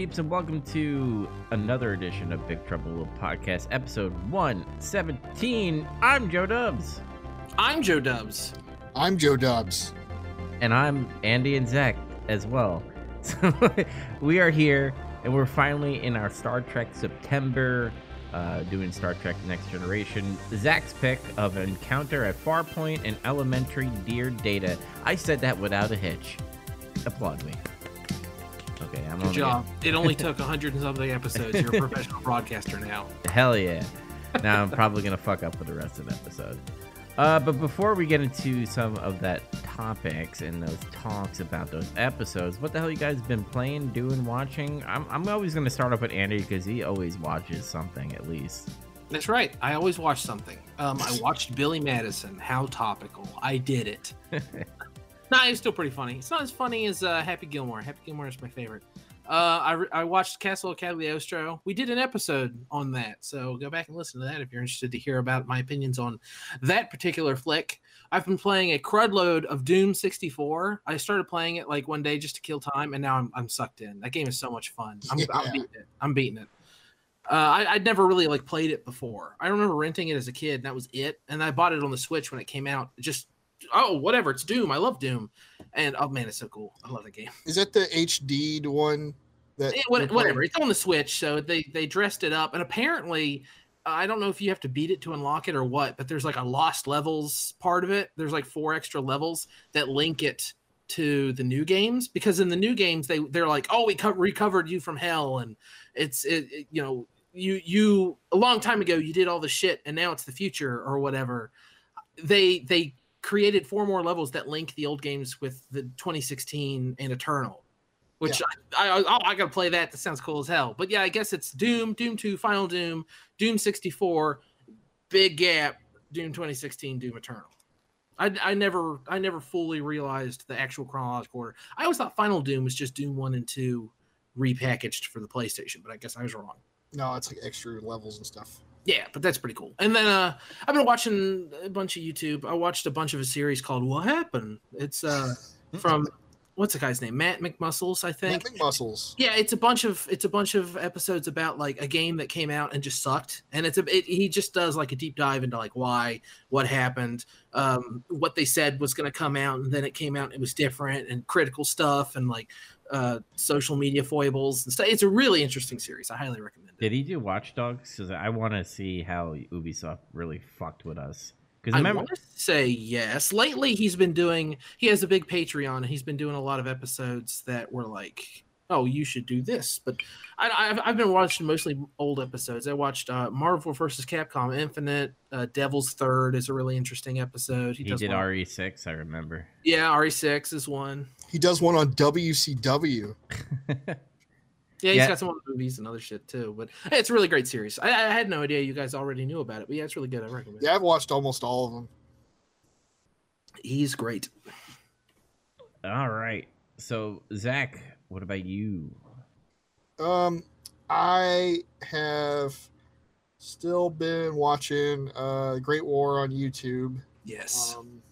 peeps, and welcome to another edition of Big Trouble Little Podcast, episode 117. I'm Joe Dubs. I'm Joe Dubs. I'm Joe Dubs. And I'm Andy and Zach as well. So we are here, and we're finally in our Star Trek September, uh, doing Star Trek Next Generation. Zach's pick of Encounter at Farpoint and Elementary Dear Data. I said that without a hitch. Applaud me. Good job. It only took a hundred and something episodes. You're a professional broadcaster now. Hell yeah. Now I'm probably gonna fuck up with the rest of the episode. Uh, but before we get into some of that topics and those talks about those episodes, what the hell you guys been playing, doing, watching? I'm, I'm always gonna start off with Andy because he always watches something at least. That's right. I always watch something. Um, I watched Billy Madison. How topical. I did it. nah, it's still pretty funny. It's not as funny as uh, Happy Gilmore. Happy Gilmore is my favorite. Uh, I, I watched Castle of Cagliostro. We did an episode on that, so go back and listen to that if you're interested to hear about my opinions on that particular flick. I've been playing a crud load of Doom 64. I started playing it like one day just to kill time, and now I'm, I'm sucked in. That game is so much fun. I'm, I'm beating it. I'm beating it. Uh, I, I'd never really like played it before. I remember renting it as a kid, and that was it. And I bought it on the Switch when it came out. Just oh, whatever. It's Doom. I love Doom, and oh man, it's so cool. I love the game. Is that the HD one? That Eh, what- whatever. It's on the Switch, so they they dressed it up, and apparently, I don't know if you have to beat it to unlock it or what, but there's like a lost levels part of it. There's like four extra levels that link it to the new games because in the new games they they're like, oh, we co- recovered you from hell, and it's it, it- you know you you a long time ago you did all the shit, and now it's the future or whatever. They they created four more levels that link the old games with the 2016 and Eternal which I, I, I I gotta play that. That sounds cool as hell. But yeah, I guess it's Doom, Doom Two, Final Doom, Doom sixty four, big gap, Doom twenty sixteen, Doom Eternal. I, I never I never fully realized the actual chronological order. I always thought Final Doom was just Doom one and two repackaged for the PlayStation, but I guess I was wrong. No, it's like extra levels and stuff. Yeah, but that's pretty cool. And then uh I've been watching a bunch of YouTube. I watched a bunch of a series called What Happened. It's uh from what's the guy's name? Matt McMuscles, I think. Matt McMuscles. Yeah, it's a bunch of it's a bunch of episodes about like a game that came out and just sucked, and it's a it, he just does like a deep dive into like why, what happened, um, what they said was going to come out, and then it came out and it was different, and critical stuff, and like uh, social media foibles and stuff. It's a really interesting series. I highly recommend it. Did he do Watch Dogs? Because I want to see how Ubisoft really fucked with us. Because I remember, want to say yes. Lately, he's been doing. He has a big Patreon, and he's been doing a lot of episodes that were like, "Oh, you should do this." But I, I've, I've been watching mostly old episodes. I watched uh, Marvel versus Capcom Infinite. Uh, Devil's Third is a really interesting episode. he does did one- RE6. I remember. Yeah, RE6 is one. He does one on WCW. Yeah, he's Yeah. got some other movies and other shit too. But hey, it's a really great series. I, I had no idea you guys already knew about it, but yeah, it's really good. I recommend. Yeah, I've watched almost all of them. He's great. All right. So Zach, what about you? Um, I have still been watching uh the Great War on YouTube. Yes. Um,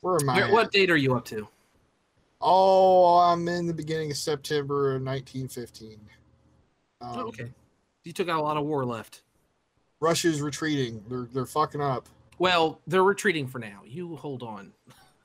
where am I? Where- at? what date are you up to? Oh, I'm in the beginning of September of 1915. Um, oh, okay. You took out a lot of war left. Russia's retreating. They're they're fucking up. Well, they're retreating for now. You hold on.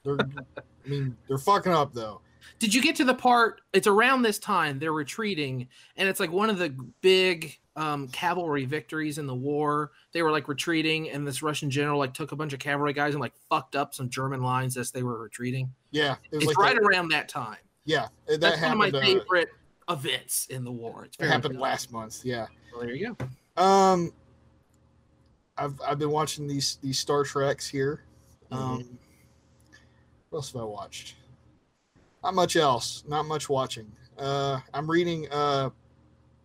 They're, I mean, they're fucking up though. Did you get to the part? It's around this time they're retreating, and it's like one of the big um, cavalry victories in the war. They were like retreating, and this Russian general like took a bunch of cavalry guys and like fucked up some German lines as they were retreating. Yeah, it was It's like right that- around that time. yeah. That That's one of my happened. Uh, favorite events in the war. It's it happened last month. Yeah. Well, there you go. Um, I've I've been watching these these Star Treks here. Um, what else have I watched? Not much else. Not much watching. Uh, I'm reading uh,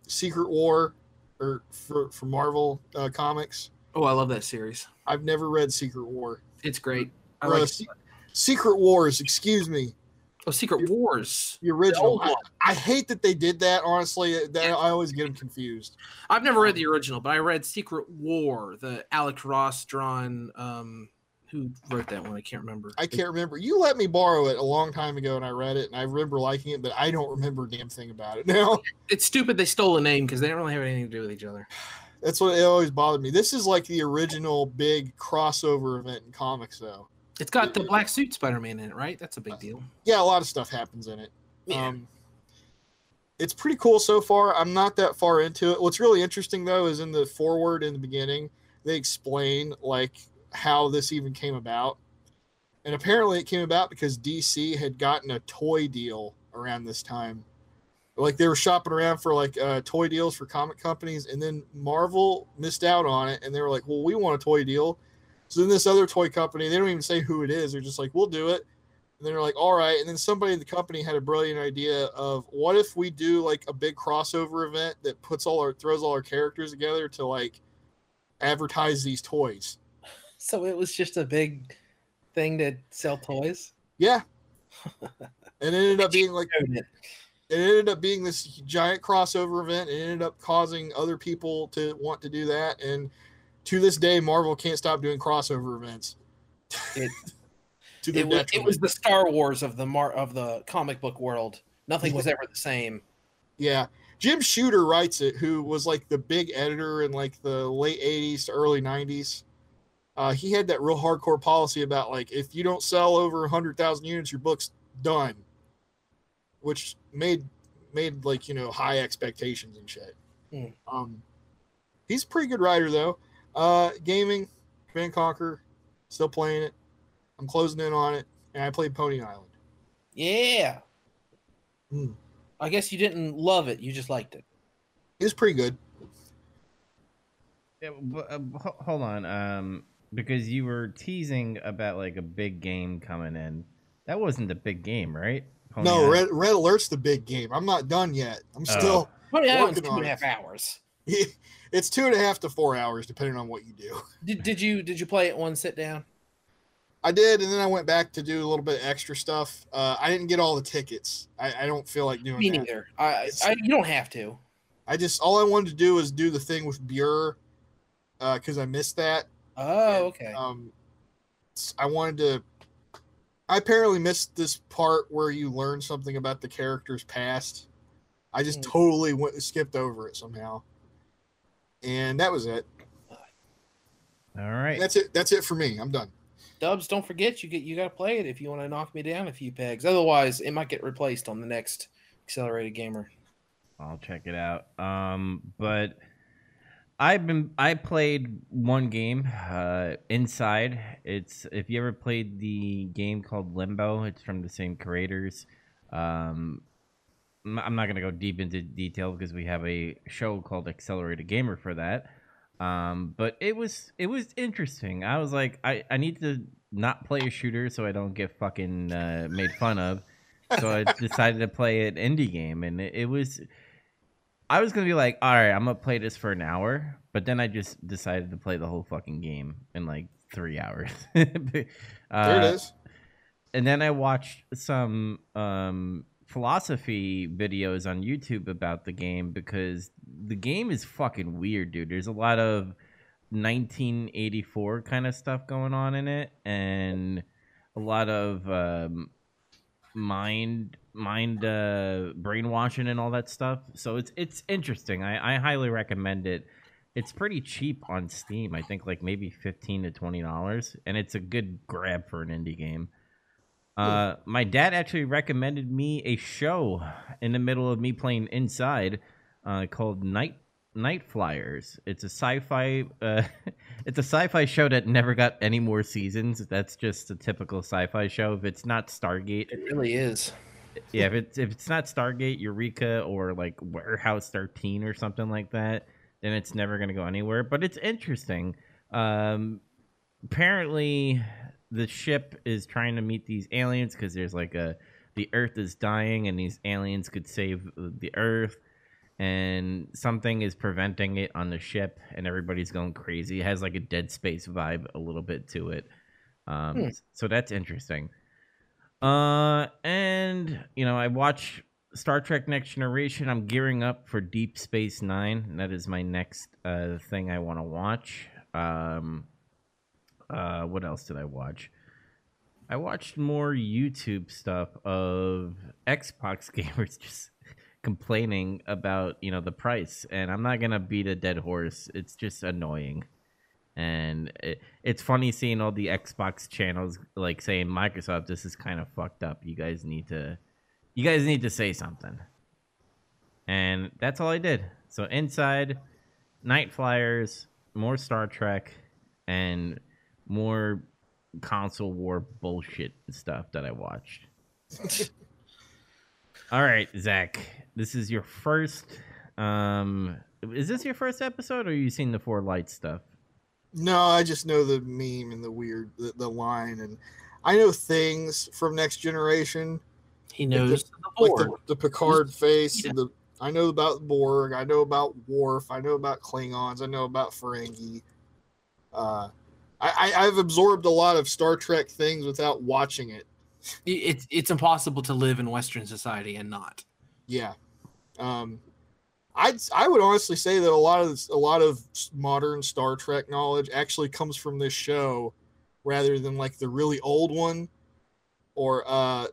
Secret War, or for for Marvel uh, comics. Oh, I love that series. I've never read Secret War. It's great. I Or, uh, like Se- Secret Wars. Excuse me. oh, Secret Wars. The original. old I. I hate that they did that. Honestly, that Yeah. I always get them confused. I've never read the original, but I read Secret War, the Alex Ross drawn. Um, who wrote that one. I can't remember. I can't remember. You let me borrow it a long time ago, and I read it, and I remember liking it, but I don't remember a damn thing about it now. It's stupid they stole a name because they don't really have anything to do with each other. That's what it always bothered me. This is like the original big crossover event in comics, though. It's got the black suit Spider-Man in it, right? That's a big deal. Yeah, a lot of stuff happens in it. Yeah. Um, it's pretty cool so far. I'm not that far into it. What's really interesting though is in the forward in the beginning, they explain like how this even came about. And apparently it came about because DC had gotten a toy deal around this time. Like they were shopping around for like uh, toy deals for comic companies, and then Marvel missed out on it, and they were like, "Well, we want a toy deal." So then this other toy company, they don't even say who it is. They're just like, "We'll do it." And they're like, "All right." And then somebody in the company had a brilliant idea of what if we do like a big crossover event that puts all our throws all our characters together to like advertise these toys. So it was just a big thing to sell toys. Yeah. And it ended up being like It. ended up being this giant crossover event. It ended up causing other people to want to do that. And to this day, Marvel can't stop doing crossover events. It, it, was, it was the Star Wars of the mar- of the comic book world. Nothing was ever the same. Yeah. Jim Shooter writes it, who was like the big editor in like the late 80s to early 90s. Uh, he had that real hardcore policy about like if you don't sell over 100,000 units, your book's done, which made made like you know high expectations and shit. Hmm. Um, he's a pretty good writer though. Uh, gaming, Command and Conquer, still playing it. I'm closing in on it, and I played Pony Island. Yeah. Hmm. I guess you didn't love it. You just liked it. It was pretty good. Yeah, but, uh, hold on, um, because you were teasing about like a big game coming in. That wasn't the big game, right? Pony No, Island? Red, Red Alert's the big game. I'm not done yet. I'm Oh. still. Pony Island's Working two on and a half hours. It's two and a half to four hours, depending on what you do. Did, did you did you play it one sit down? I did, and then I went back to do a little bit of extra stuff. Uh, I didn't get all the tickets. I, I don't feel like doing Me that. neither. I, I you don't have to. I just all I wanted to do was do the thing with Buer, because I missed that. Oh, okay. Um, s- I wanted to. I apparently missed this part where you learn something about the character's past. I just Hmm. totally went skipped over it somehow, and that was it. All right. That's it. That's it for me. I'm done. Dubs, don't forget you get you got to play it if you want to knock me down a few pegs. Otherwise, it might get replaced on the next accelerated gamer. I'll check it out. Um, but I've been I played one game, uh, Inside. It's if you ever played the game called Limbo, it's from the same creators. Um, I'm not gonna go deep into detail because we have a show called Accelerated Gamer for that. Um, but it was it was interesting. I was like, I, I need to not play a shooter so I don't get fucking uh, made fun of. So I decided to play an indie game, and it, it was. I was gonna be like, all right, I'm gonna play this for an hour, but then I just decided to play the whole fucking game in like three hours. uh, There it is. and then I watched some um, philosophy videos on YouTube about the game because the game is fucking weird, dude. There's a lot of 1984 kind of stuff going on in it, and a lot of um, mind mind uh, brainwashing and all that stuff. So it's it's interesting. I, I highly recommend it. It's pretty cheap on Steam. I think like maybe fifteen to twenty dollars, and it's a good grab for an indie game. Uh, my dad actually recommended me a show in the middle of me playing Inside, uh, called Night Night Flyers. It's a sci-fi. Uh, it's a sci-fi show that never got any more seasons. That's just a typical sci-fi show. If it's not Stargate, It really is. Yeah, if it's if it's not Stargate, Eureka, or like Warehouse 13 or something like that, then it's never gonna go anywhere. But it's interesting. Um, apparently, the ship is trying to meet these aliens because there's like a the Earth is dying, and these aliens could save the Earth. And something is preventing it on the ship, and everybody's going crazy. It has like a Dead Space vibe a little bit to it. Um, Hmm. So that's interesting. Uh, and you know, I watch Star Trek Next Generation. I'm gearing up for Deep Space Nine. That is my next uh thing I want to watch. Um, uh, what else did I watch? I watched more YouTube stuff of Xbox gamers just complaining about you know the price, and I'm not gonna beat a dead horse. It's just annoying, and it, it's funny seeing all the Xbox channels like saying Microsoft, this is kind of fucked up. You guys need to, you guys need to say something, and that's all I did. So inside, Night Flyers, more Star Trek, and more console war bullshit and stuff that I watched. All right, Zach, this is your first. Um, is this your first episode, or you seen the Four Lights stuff? No, I just know the meme and the weird the, the line, and I know things from Next Generation. He knows the, like the, the Picard face. Yeah. The I know about Borg. I know about Worf. I know about Klingons. I know about Ferengi. Uh, I, I, have absorbed a lot of Star Trek things without watching it. It's it's impossible to live in Western society and not. Yeah, um, I I would honestly say that a lot of a lot of modern Star Trek knowledge actually comes from this show, rather than like the really old one, or uh,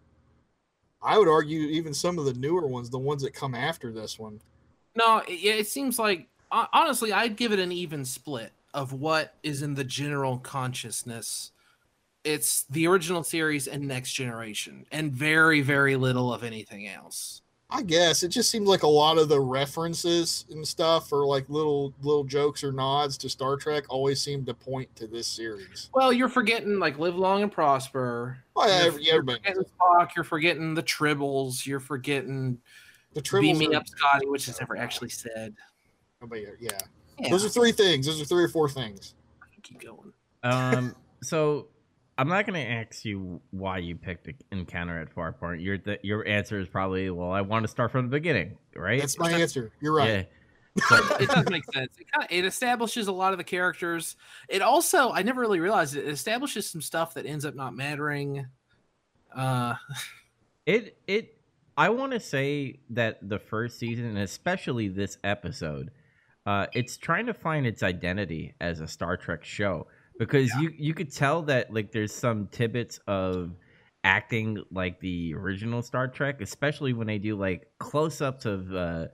I would argue even some of the newer ones, the ones that come after this one. No, it, it seems like honestly, I'd give it an even split of what is in the general consciousness. It's the original series and Next Generation, and very, very little of anything else. I guess it just seems like a lot of the references and stuff, or like little little jokes or nods to Star Trek, always seem to point to this series. Well, you're forgetting like "Live Long and Prosper." Oh, yeah, you're, you're forgetting Spock. You're forgetting the Tribbles. You're forgetting the Tribbles. Beam me are... up, Scotty, which is never actually said. Oh, but yeah, yeah. Those are three things. Those are three or four things. Keep going. Um. so I'm not going to ask you why you picked Encounter at Farpoint. Your th- your answer is probably, well, I want to start from the beginning, right? That's my answer. You're right. Yeah. So, it does make sense. It, kind of, it establishes a lot of the characters. It also, I never really realized it, it establishes some stuff that ends up not mattering. Uh, it it I want to say that the first season, and especially this episode, uh, it's trying to find its identity as a Star Trek show because yeah. you you could tell that like there's some tidbits of acting like the original Star Trek, especially when they do like close-ups of uh,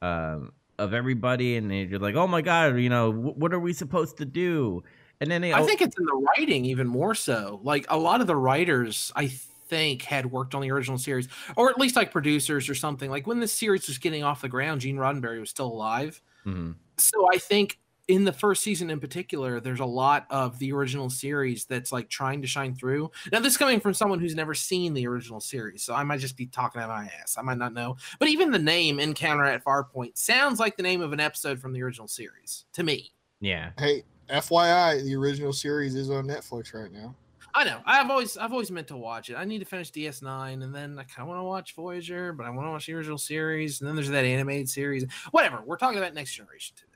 um, of everybody, and they're like, "Oh my god, you know, w- what are we supposed to do?" And then they, I think it's in the writing even more so. Like a lot of the writers, I think, had worked on the original series, or at least like producers or something. Like when this series was getting off the ground, Gene Roddenberry was still alive. Mm-hmm. So I think in the first season in particular, there's a lot of the original series that's like trying to shine through. Now, this coming from someone who's never seen the original series, so I might just be talking out my ass. I might not know, but even the name Encounter at Farpoint sounds like the name of an episode from the original series to me. Yeah. Hey, FYI, the original series is on Netflix right now. I know. I've always I've always meant to watch it. I need to finish DS9 and then I kind of want to watch Voyager, but I want to watch the original series and then there's that animated series. Whatever. We're talking about Next Generation today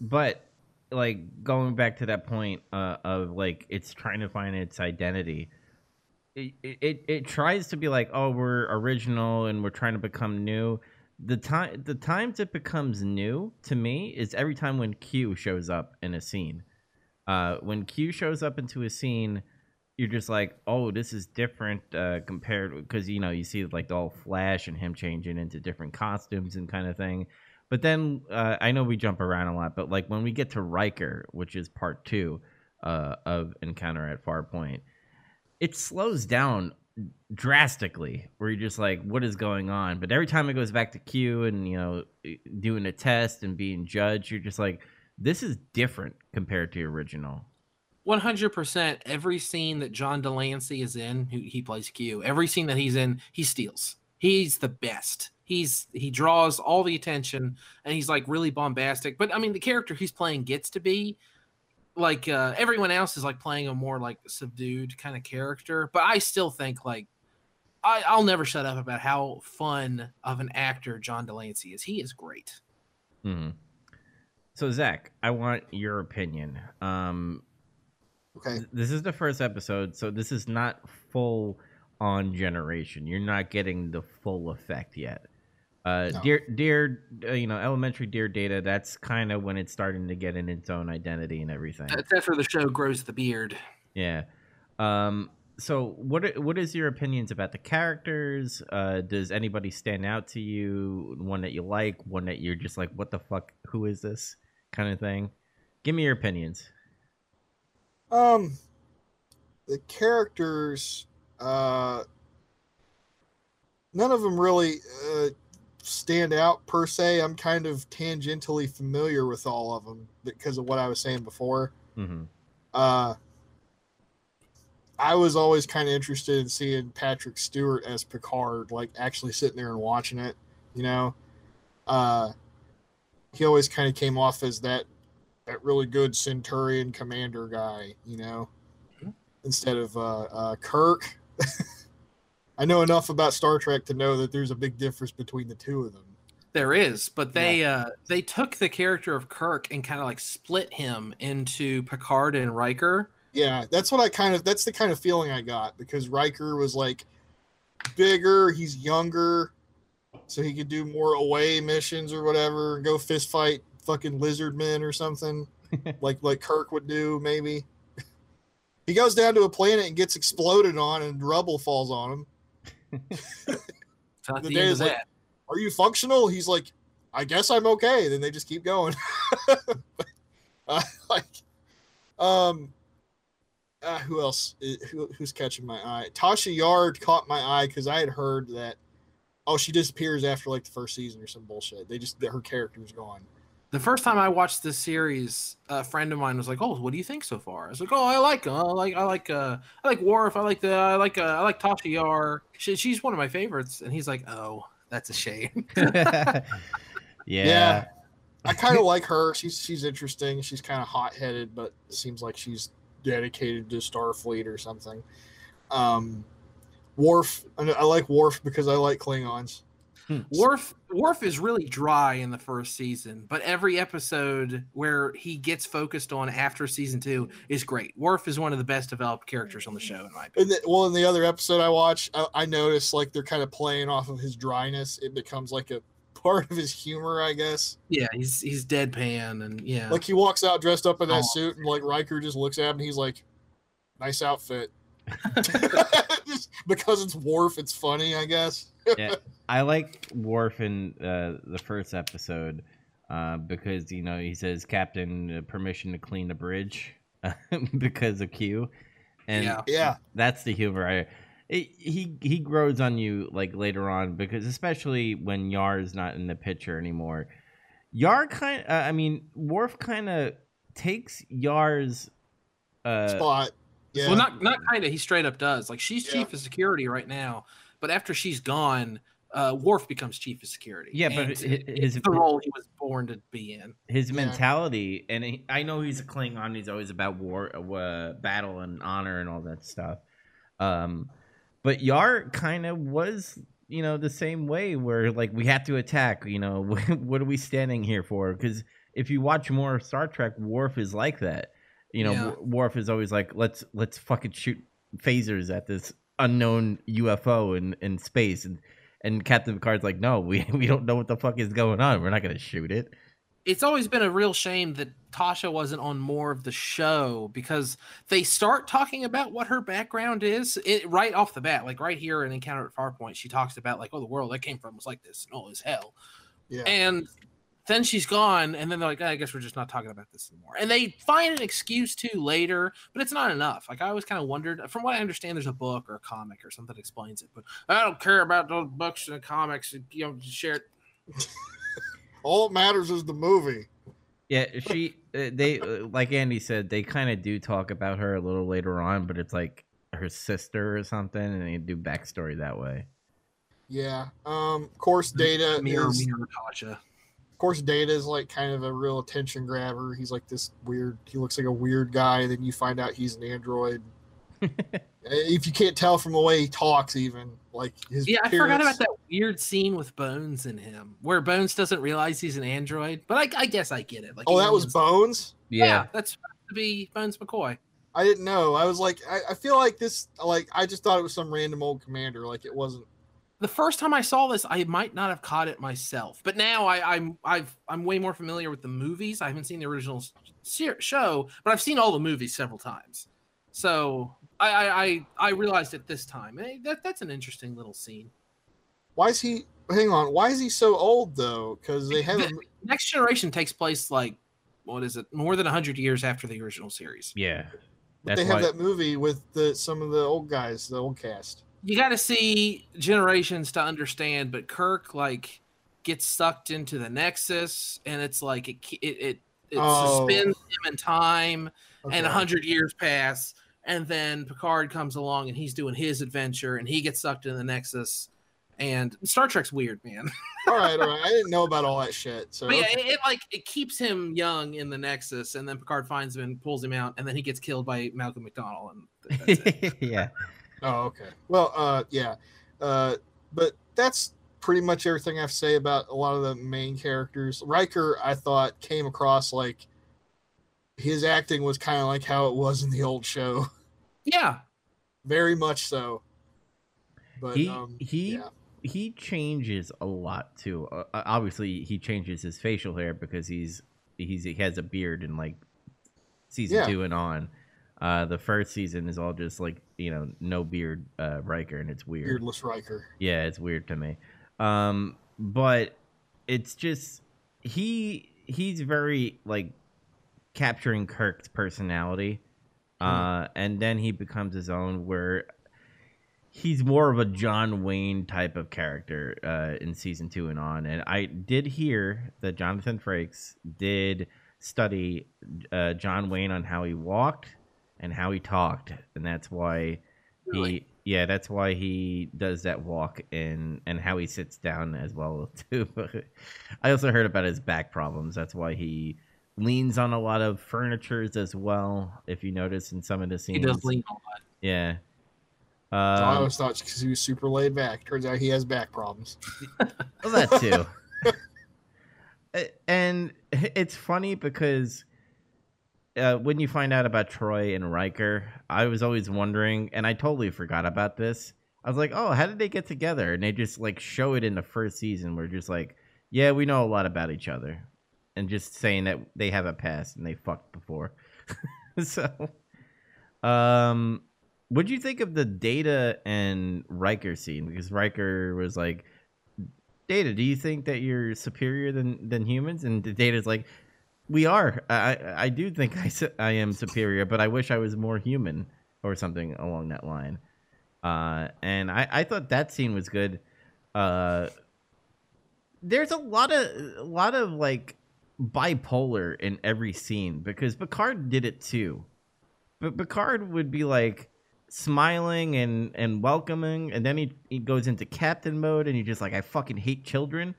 but like going back to that point uh, of like it's trying to find its identity it, it it tries to be like oh we're original and we're trying to become new. The time the times it becomes new to me is every time when q shows up in a scene. Uh when q shows up into a scene you're just like oh this is different uh compared because you know you see like the all flash and him changing into different costumes and kind of thing but then uh, I know we jump around a lot, but like when we get to Riker, which is part two uh, of Encounter at Farpoint, it slows down drastically. Where you're just like, what is going on? But every time it goes back to Q and you know doing a test and being judged, you're just like, this is different compared to original. 100% every scene that John de Lancie is in, who he plays Q, every scene that he's in, he steals. He's the best he's he draws all the attention and he's like really bombastic. But i mean the character he's playing gets to be like uh everyone else is like playing a more like subdued kind of character. But i still think like I, i'll never shut up about how fun of an actor john de lancie is. He is great. Mm-hmm. so zach i want your opinion. Um okay. this is the first episode so this is not full on generation. You're not getting the full effect yet Uh, No. dear, dear, uh, you know, elementary dear data. That's kind of when it's starting to get in its own identity and everything. That's after the show grows the beard. Yeah. Um. So, what what is your opinions about the characters? Uh, does anybody stand out to you? One that you like, one that you're just like, what the fuck? Who is this? Kind of thing. Give me your opinions. Um, the characters, uh, none of them really uh, stand out per se. I'm kind of tangentially familiar with all of them because of what I was saying before. hmm Uh, I was always kind of interested in seeing Patrick Stewart as Picard, like actually sitting there and watching it. You know, uh, he always kind of came off as that that really good Centurion commander guy. You know, Mhm. instead of uh, uh, Kirk. I know enough about Star Trek to know that there's a big difference between the two of them. There is, but they uh they took the character of Kirk and kind of like split him into Picard and Riker. Yeah, that's what I kind of that's the kind of feeling I got because Riker was like bigger, he's younger, so he could do more away missions or whatever, go fist fight fucking lizard men or something. like like Kirk would do, maybe. he goes down to a planet and gets exploded on and rubble falls on him. The the, day is like- Are you functional? He's like, I guess I'm okay. Then they just keep going. uh, like, um, uh, who else? Who, who's catching my eye? Tasha Yar caught my eye because I had heard that. Oh, she disappears after like the first season or some bullshit. They just her character's gone. The first time I watched this series, a friend of mine was like, "Oh, what do you think so far?" I was like, "Oh, I like, uh, I like, I like, uh, I like Worf. I like the, I like, uh, I like Tasha Yar. She, she's one of my favorites." And he's like, "Oh, that's a shame." yeah. Yeah. I kind of like her. She's she's interesting. She's kind of hot headed, but seems like she's dedicated to Starfleet or something. Um, Worf. I I like Worf because I like Klingons. Hmm. Worf Worf is really dry in the first season, but every episode where he gets focused on after season two is great. Worf is one of the best developed characters on the show, in my opinion. And the, well, in the other episode I watched, I, I noticed like they're kind of playing off of his dryness. It becomes like a part of his humor, I guess. Yeah, he's he's deadpan and yeah. Like he walks out dressed up in that Oh. suit, and like Riker just looks at him, and he's like, "Nice outfit." Just because it's Worf, it's funny, I guess. I like Worf in uh, the first episode uh, because you know he says, "Captain, uh, permission to clean the bridge," because of Q, and Yeah. Yeah, that's the humor. I it, he he grows on you like later on because especially when Yar is not in the picture anymore. Yar kind, uh, I mean, Worf kind of takes Yar's. Uh, spot. Yeah, Well, not not kind of. He straight up does. Like she's Yeah. chief of security right now, but after she's gone, uh, Worf becomes chief of security. Yeah, but And his- his- it's the role he was born to be in. his Yeah. mentality and he, i know he's a klingon he's always about war uh, battle and honor and all that stuff um but yar kind of was you know the same way where like we have to attack you know what are we standing here for because if you watch more star trek Worf is like that you know Yeah. Worf is always like let's let's fucking shoot phasers at this unknown ufo in in space and and Captain Picard's like, no, we, we don't know what the fuck is going on. We're not gonna shoot it. it's always been a real shame that Tasha wasn't on more of the show because they start talking about what her background is it, right off the bat. Like right here in Encounter at Farpoint, she talks about like, oh, the world I came from was like this and all is hell. yeah. And then she's gone, and then they're like, I guess we're just not talking about this anymore. And they find an excuse to later, but it's not enough. Like I always kind of wondered. From what I understand, there's a book or a comic or something that explains it, but I don't care about those books and the comics. You know, just share it. All that matters is the movie. Yeah, she uh, they uh, like Andy said they kind of do talk about her a little later on, but it's like her sister or something, and they do backstory that way. Yeah. Um. Of course, Data Mirror, is. mirror, Tasha. Of course, Data is like kind of a real attention grabber. He's like this weird. He looks like a weird guy. Then you find out he's an android. Eh, if you can't tell from the way he talks, even like his Yeah, I forgot about that weird scene with Bones in him, where Bones doesn't realize he's an android. But I, I guess I get it. Like, Oh, that was aliens- Bones. yeah, that's supposed to be Bones McCoy. I didn't know. I was like, I, I feel like this. Like, I just thought it was some random old commander. Like, it wasn't. The first time I saw this, I might not have caught it myself, but now I, I'm I've I'm way more familiar with the movies. I haven't seen the original ser- show, but I've seen all the movies several times. So I I I, I realized it this time. Hey, that that's an interesting little scene. Why is he? Hang on. Why is he so old though? Because they have. A, The Next Generation takes place like what is it? More than hundred years after the original series. Yeah. but they have why- that movie with the some of the old guys, the old cast. You got to see generations to understand, but Kirk like gets sucked into the Nexus, and it's like it it it, it Oh. suspends him in time. Okay. and a hundred years pass, and then Picard comes along and he's doing his adventure, and he gets sucked in the Nexus. And Star Trek's weird, man. all right, all right. I didn't know about all that shit. So But yeah, it, it like it keeps him young in the Nexus, and then Picard finds him and pulls him out, and then he gets killed by Malcolm McDonald, and that's it. yeah. Oh, okay. Well, uh, yeah, uh, but that's pretty much everything I have to say about a lot of the main characters. Riker, I thought, came across like his acting was kind of like how it was in the old show, yeah, very much so. But He um, he yeah. he changes a lot too. Uh, uh, obviously, he changes his facial hair because he's he's he has a beard in like season Yeah. two and on. Uh, the first season is all just like you know no beard uh, Riker, and it's weird. beardless Riker. Yeah, it's weird to me. Um, but it's just he he's very like capturing Kirk's personality. Uh, and then he becomes his own where he's more of a John Wayne type of character uh, in season two and on. And I did hear that Jonathan Frakes did study uh, John Wayne on how he walked and how he talked, and that's why Really? he yeah that's why he does that walk and and how he sits down as well too. I also heard about his back problems. That's why he leans on a lot of furnitures as well. If you notice in some of the scenes, he does lean a lot. yeah. I Um, always thought because he was super laid back. Turns out he has back problems. Well, that too. And it's funny because uh, when you find out about Troi and Riker, I was always wondering, and I totally forgot about this. I was like, oh, how did they get together? And they just like show it in the first season. We're just like, yeah, we know a lot about each other, and just saying that they have a past and they fucked before. so, um, what'd you think of the Data and Riker scene? Because Riker was like, Data, do you think that you're superior than than humans? And the Data's like, we are. I I- do think I I am superior, but I wish I was more human or something along that line. Uh, and I I thought that scene was good. Uh, there's a lot of a lot of like bipolar in every scene because Picard did it too. But Picard would be like smiling and and welcoming, and then he he goes into captain mode, and he's just like, I fucking hate children,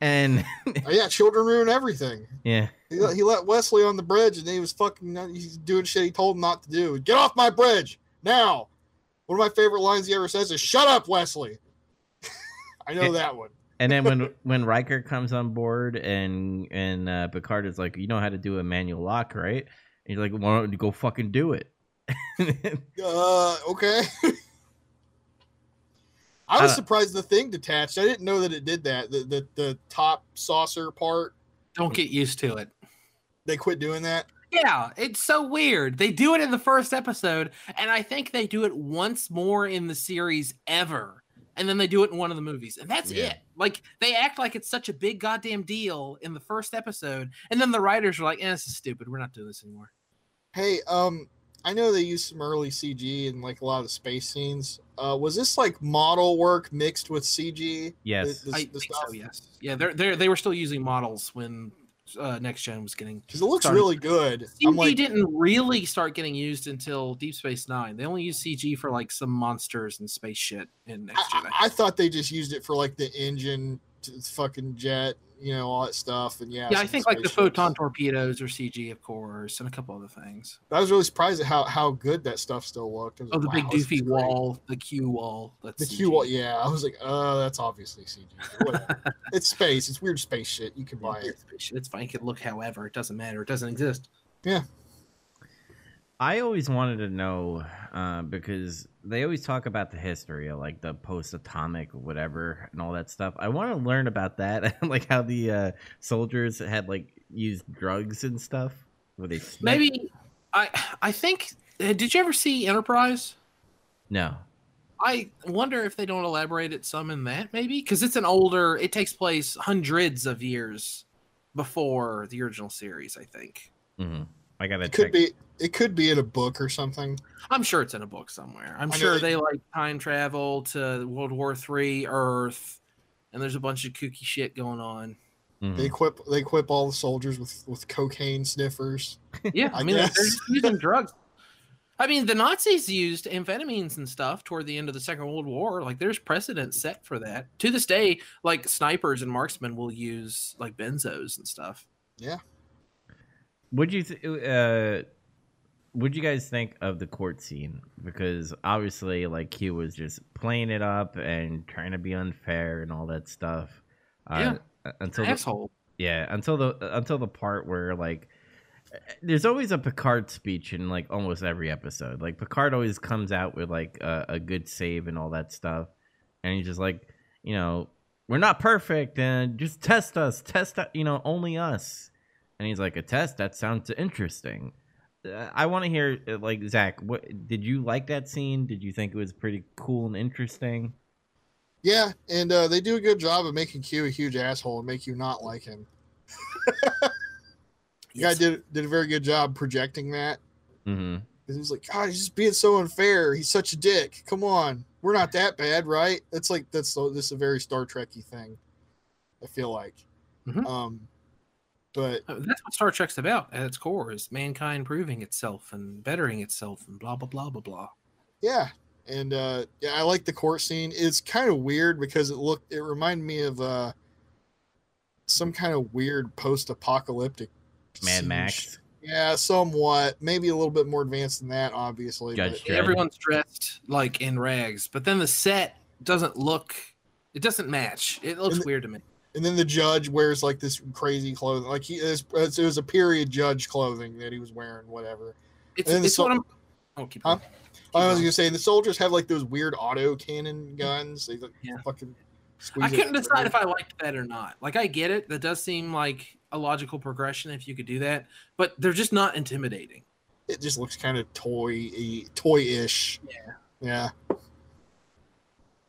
and Oh, yeah, children ruin everything. yeah, He let, he let Wesley on the bridge, and he was fucking. He's doing shit he told him not to do. Get off my bridge now. One of my favorite lines he ever says is "Shut up, Wesley." I know that one. and then when when Riker comes on board, and and uh, Picard is like, you know how to do a manual lock, right? And he's like, why don't you go fucking do it? Uh, okay. I was Uh, surprised the thing detached. I didn't know that it did that. The the, the top saucer part. Don't get used to it. They quit doing that. Yeah, it's so weird. They do it in the first episode, and I think they do it once more in the series ever. And then they do it in one of the movies, and that's Yeah. it. Like they act like it's such a big goddamn deal in the first episode, and then the writers are like, "Eh, this is stupid. We're not doing this anymore." Hey, um, I know they used some early CG in like a lot of the space scenes. Uh, was this like model work mixed with CG? yes, The- the- I the think stuff? so. Yes. Yeah, they're they are they were still using models when uh, next gen was getting. Because it looks started. really good. CG I'm like, didn't really start getting used until Deep Space Nine. They only used CG for like some monsters and space shit in next I, gen. I, I thought they just used it for like the engine, t- fucking jet, you know, all that stuff. And yeah, Yeah, I think like the photon torpedoes are CG, of course, and a couple other things. I was really surprised at how, how good that stuff still looked. Oh, the big wow, is doofy wall, the Q wall. That's The CG. Q wall, yeah. I was like, oh that's obviously CG. It's space. It's weird space shit. You can buy it. It's, fine. It could look however. It doesn't matter. It doesn't exist. I always wanted to know uh, because they always talk about the history of like the post-atomic whatever and all that stuff. I want to learn about that, like how the uh, soldiers had like used drugs and stuff. Where they Maybe I I think uh, did you ever see Enterprise? no. I wonder if they don't elaborate it some in that maybe because it's an older. It takes place hundreds of years before the original series. I think. hmm I gotta It check. could be. It could be in a book or something. I'm sure it's in a book somewhere. I'm I sure that- they like time travel to World War Three Earth, and there's a bunch of kooky shit going on. Mhm. They equip. They equip all the soldiers with with cocaine sniffers. Yeah, I, I mean they're, guess. they're just using drugs. I mean, the Nazis used amphetamines and stuff toward the end of the Second World War. Like, there's precedent set for that. To this day, like snipers and marksmen will use like benzos and stuff. Would you th- uh would you guys think of the court scene? Because obviously like Q was just playing it up and trying to be unfair and all that stuff. Uh, until the, Asshole. yeah, until the until the part where like there's always a Picard speech in like almost every episode. Like Picard always comes out with like a, a good save and all that stuff. And he's just like, you know, we're not perfect and just test us, test you know, only us. And he's like, a test? That sounds interesting. Uh, I want to hear, uh, like, Zach, what did you like that scene? Did you think it was pretty cool and interesting? Yeah, and uh, they do a good job of making Q a huge asshole and make you not like him. The guy Yes. did did a very good job projecting that. Mm-hmm. 'Cause He was like, God, he's just being so unfair. He's such a dick. Come on, we're not that bad, right? That's like that's so. This is a very Star Trekky thing. I feel like. Mhm. Um, but Uh, That's what Star Trek's about at its core: is mankind proving itself and bettering itself and blah blah blah blah blah. yeah, and uh, yeah, I like the court scene. It's kind of weird because it looked. It reminded me of uh, some kind of weird post-apocalyptic. Mad scene. Max, Yeah, somewhat. Maybe a little bit more advanced than that, obviously. Judge but- Everyone's dressed like in rags, but then the set doesn't look. It doesn't match. It looks the- weird to me. And then the judge wears like this crazy clothing like he is it was a period judge clothing that he was wearing whatever It's, And then the it's what I'm. Oh, keep Huh? going. i was going. gonna say the soldiers have like those weird auto cannon guns they like, Yeah. fucking I squeeze it couldn't decide through. if I liked that or not. Like I get it. That does seem like a logical progression if you could do that, but they're just not intimidating. it just looks kind of toy toy-ish Yeah. yeah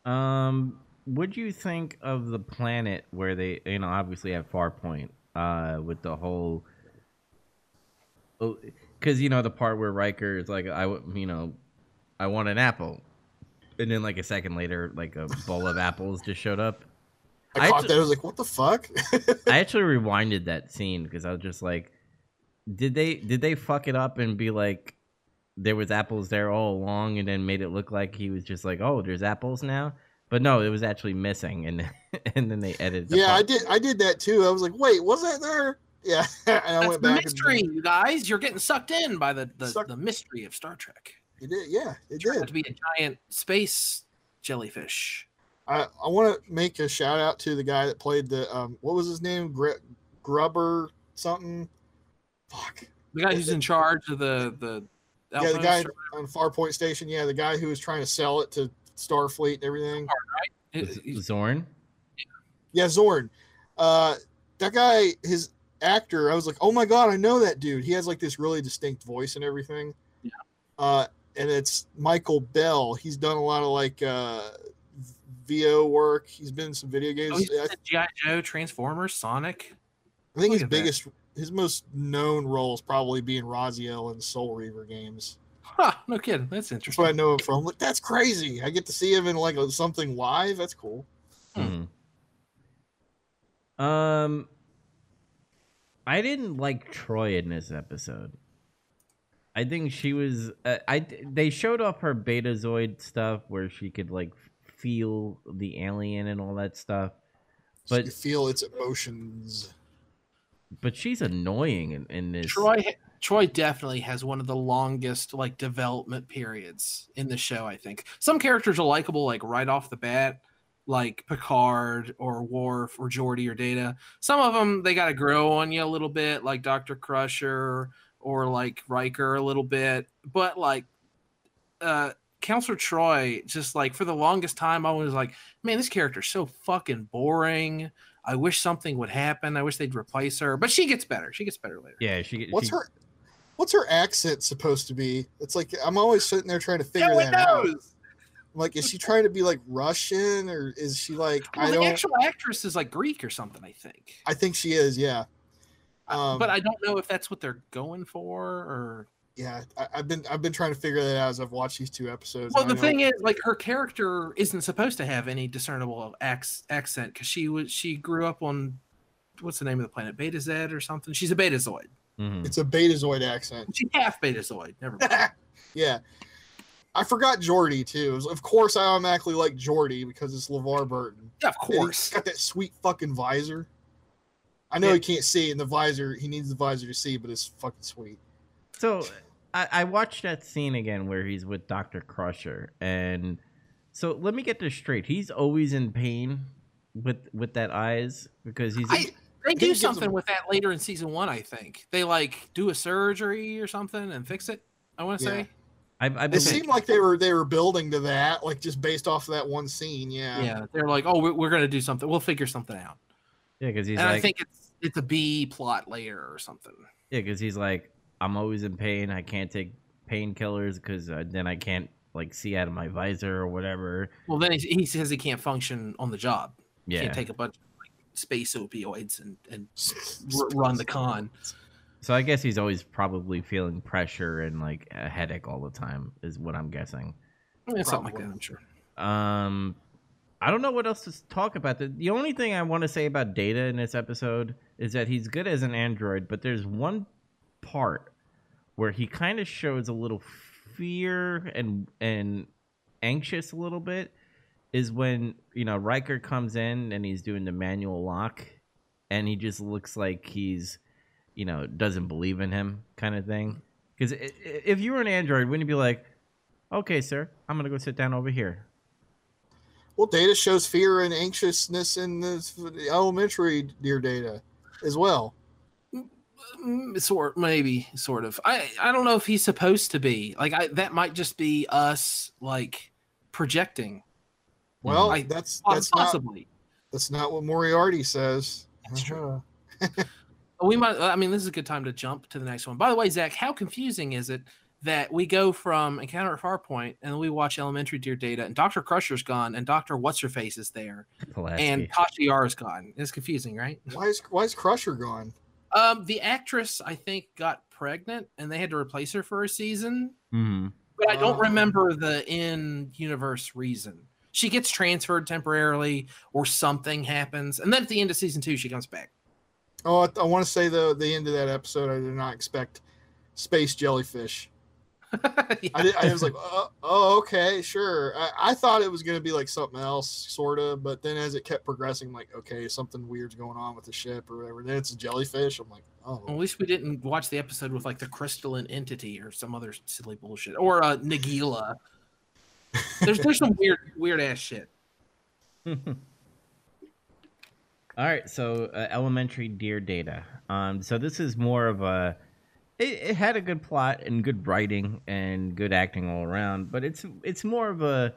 Um, would you think of the planet where they, you know, obviously have Farpoint, uh, with the whole, because you know the part where Riker is like, I, you know, I want an apple, and then like a second later, like a bowl of apples just showed up. i, I caught that i was like what the fuck I actually rewinded that scene because I was just like, did they did they fuck it up and be like, there was apples there all along, and then made it look like he was just like, oh, there's apples now. But no, it was actually missing, and and then they edited. The yeah i did i did that too. I was like wait was that there? Yeah and i That's went the back mystery, and you guys. You're getting sucked in by the the, Suck- the mystery of Star Trek. it did yeah it Turned out did. to be a giant space jellyfish. I, I want to make a shout out to the guy that played the um what was his name? Gr- Grubber something? Fuck. The guy who's in charge of the the yeah the guy or- on Farpoint Station. Yeah the guy who was trying to sell it to Starfleet and everything it- Z- Zorn. yeah Zorn uh that guy his actor I was like oh my god I know that dude he has like this really distinct voice and everything Yeah. uh and it's Michael Bell he's done a lot of like uh VO work he's been in some video games Oh, he's I- in GI Joe, Transformers, Sonic. I think Look his at that. biggest, his most known role is probably being Raziel in Soul Reaver games. Huh, no kidding. That's That's interesting. I know him from. Like, that's crazy. I get to see him in like something live. That's cool. Mhm. Um, I didn't like Troi in this episode. I think she was. Uh, I they showed off her Betazoid stuff where she could like feel the alien and all that stuff, So But- you feel its emotions. but she's annoying in, in this. Troi Troi definitely has one of the longest like development periods in the show, I think. Some characters are likable like right off the bat, like Picard or Worf or Geordi or Data. Some of them they got to grow on you a little bit, like Dr. Crusher or like Riker a little bit, but like uh Counselor Troi, just like for the longest time, I was like, man, this character's so fucking boring. I wish something would happen. I wish they'd replace her, but she gets better. She gets better later. Yeah, she. Gets what's she, her What's her accent supposed to be? It's like I'm always sitting there trying to figure No that out. knows. I'm like, is she trying to be like Russian or is she like Well, I the actual actress is like Greek or something, I think. I think she is, yeah. Um, but I don't know if that's what they're going for or yeah, I, I've been I've been trying to figure that out as I've watched these two episodes. Well, the thing is, like, her character isn't supposed to have any discernible ac- accent because she was she grew up on what's the name of the planet, Betazed or something. She's a Betazoid. Mhm. it's a Betazoid accent. She's half Betazoid. Never mind. yeah. I forgot Geordi too. Was- Of course, I automatically like Geordi because it's LeVar Burton. yeah, of And he's course. got that sweet fucking visor. I know Yeah. he can't see in the visor. He needs the visor to see, but it's fucking sweet. So I, I watched that scene again where he's with Doctor Crusher, and so let me get this straight. He's always in pain with with that eyes because he's. I, they do something him- with that later in season one. I think they like do a surgery or something and fix it. I want to Yeah. say, I, I It seemed like they were they were building to that, like just based off of that one scene. Yeah. yeah, they're like, oh, we're, we're gonna do something. We'll figure something out. yeah, because he's and like, I think it's it's a B plot later or something. yeah, because he's like, I'm always in pain. I can't take painkillers because uh, then I can't like see out of my visor or whatever. Well, then he, he says he can't function on the job. Yeah, can't take a bunch of like space opioids and and run the con. so I guess he's always probably feeling pressure and like a headache all the time, is what I'm guessing. Yeah, something like that. I'm sure. Um, I don't know what else to talk about. The, the only thing I want to say about Data in this episode is that he's good as an android, but there's one part where he kind of shows a little fear and and anxious a little bit is when you know Riker comes in and he's doing the manual lock and he just looks like he's you know doesn't believe in him kind of thing because if you were an android wouldn't you be like okay sir i'm gonna go sit down over here Well, data shows fear and anxiousness in the elementary dear data as well. Mm, Sort maybe sort of. I I don't know if he's supposed to be like I. That might just be us like projecting. Well, I- that's Poss- that's not possibly. that's not what Moriarty says. That's true. Uh-huh. We might. I mean, this is a good time to jump to the next one. By the way, Zach, how confusing is it that we go from Encounter at Farpoint and then we watch Elementary Dear Data and Doctor Crusher's gone and Doctor What's Her Face is there Pulaski. and Tasha Yar's gone. It's confusing, right? Why is why is Crusher gone? Um, the actress I think got pregnant and they had to replace her for a season, Mhm. but I don't Oh. remember the in universe reason. She gets transferred temporarily or something happens, and then at the end of season two, she comes back. Oh, I, I want to say the the end of that episode. I did not expect space jellyfish. Yeah. I, did, I was like, oh, oh, okay, sure. I, I thought it was going to be like something else, sort of. But then as it kept progressing, I'm like, okay, something weird's going on with the ship or whatever. Then it's a jellyfish. I'm like, oh, At least we didn't watch the episode with like the crystalline entity or some other silly bullshit or uh, Nagilum. There's there's some weird weird ass shit. All right, so uh, elementary dear data. Um, so this is more of a. It, it had a good plot and good writing and good acting all around, but it's it's more of a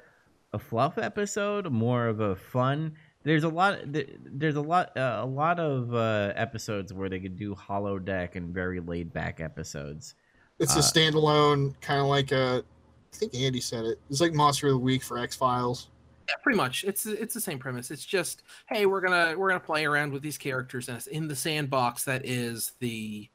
a fluff episode, more of a fun. There's a lot. There's a lot. Uh, a lot of uh, episodes where they could do holodeck and very laid back episodes. it's uh, a standalone kind of like a. I think Andy said it. It's like Monster of the Week for X Files. Yeah, pretty much. It's it's the same premise. It's just hey, we're gonna we're gonna play around with these characters in, in the sandbox that is the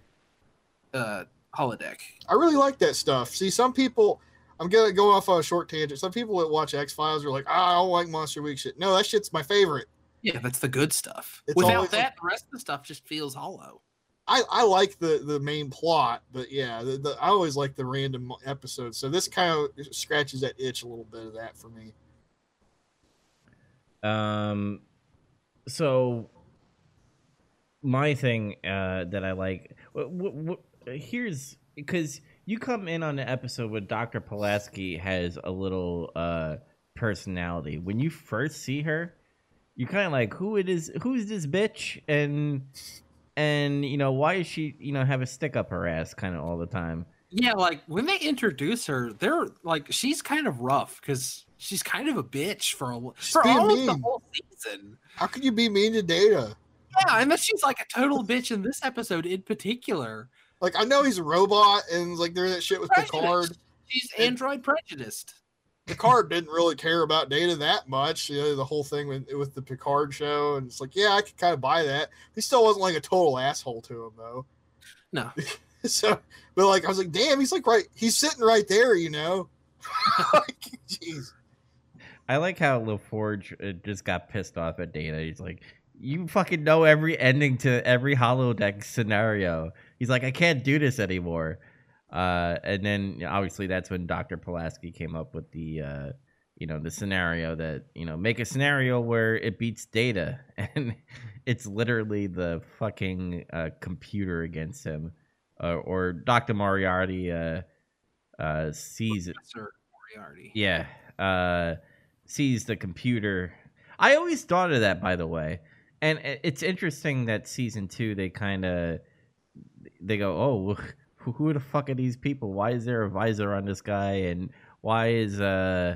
uh holodeck. I really like that stuff. See, some people, I'm gonna go off on a short tangent. Some people that watch X Files are like, ah, I don't like Monster Week shit. No, that shit's my favorite. Yeah, that's the good stuff. It's Without that, the rest of the stuff just feels hollow. I, I like the the main plot, but yeah, the, the, I always like the random episodes. So this kind of scratches that itch a little bit of that for me. Um, so my thing uh, that I like, wh- wh- here's because you come in on an episode with Dr. Pulaski has a little uh, personality. When you first see her, you're kind of like, who it is? Who's this bitch? And and you know why is she you know have a stick up her ass kind of all the time? Yeah, like when they introduce her, they're like she's kind of rough because she's kind of a bitch for a She's for being all of the whole season. How could you be mean to Data? Yeah, and then she's like a total bitch in this episode in particular. Like I know he's a robot, and like there's that shit with Picard. Prejudiced. She's And- android prejudiced. Picard didn't really care about Data that much. You know, the whole thing with with the Picard show, and it's like, yeah, I could kind of buy that. He still wasn't like a total asshole to him though. No. So, but like I was like, damn, he's like right, he's sitting right there, you know. like, jeez. I like how LaForge uh, just got pissed off at Data. He's like, "You fucking know every ending to every holodeck scenario." He's like, "I can't do this anymore." Uh, and then you know, obviously that's when Dr. Pulaski came up with the, uh, you know, the scenario that you know make a scenario where it beats Data, and it's literally the fucking uh, computer against him, uh, or Dr. Moriarty uh, uh, sees it. Professor Moriarty. Yeah. Uh sees the computer. I always thought of that by the way. And it's interesting that season 2 they kind of they go, "Oh, who, the fuck are these people? Why is there a visor on this guy and why is uh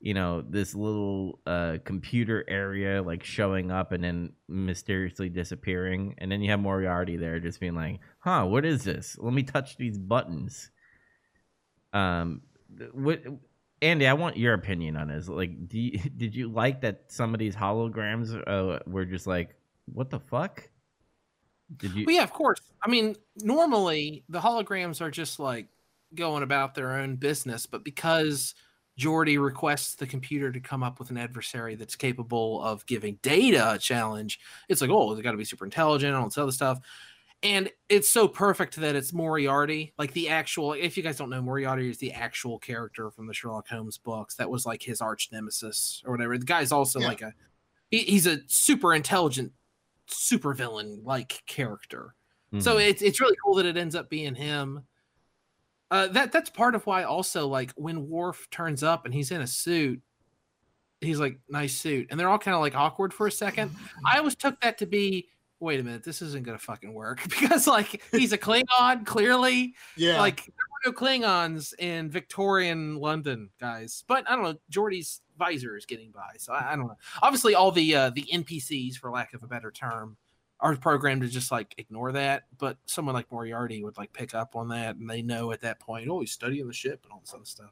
you know, this little uh computer area like showing up and then mysteriously disappearing and then you have Moriarty there just being like, "Huh, what is this? Let me touch these buttons." Um what Andy, I want your opinion on this. Like, do you, did you like that some of these holograms uh, were just like, what the fuck? Did you? Well, yeah, of course. I mean, normally the holograms are just like going about their own business, but because Geordi requests the computer to come up with an adversary that's capable of giving data a challenge, it's like, oh, they got to be super intelligent and all this other stuff. And it's so perfect that it's Moriarty, like the actual. If you guys don't know, Moriarty is the actual character from the Sherlock Holmes books. That was like his arch nemesis or whatever. The guy's also Yeah. like a. He, he's a super intelligent, super villain like character. So Mhm. it's it's really cool that it ends up being him. Uh, that that's part of why also like when Worf turns up and he's in a suit, he's like nice suit, and they're all kind of like awkward for a second. I always took that to be wait a minute, this isn't gonna fucking work because like he's a Klingon clearly. Yeah, Like there were no Klingons in Victorian London, guys. But I don't know, Geordi's visor is getting by, so I, I don't know. Obviously, all the uh, the NPCs, for lack of a better term, are programmed to just like ignore that. But someone like Moriarty would like pick up on that, and they know at that point, oh, he's studying the ship and all this other stuff.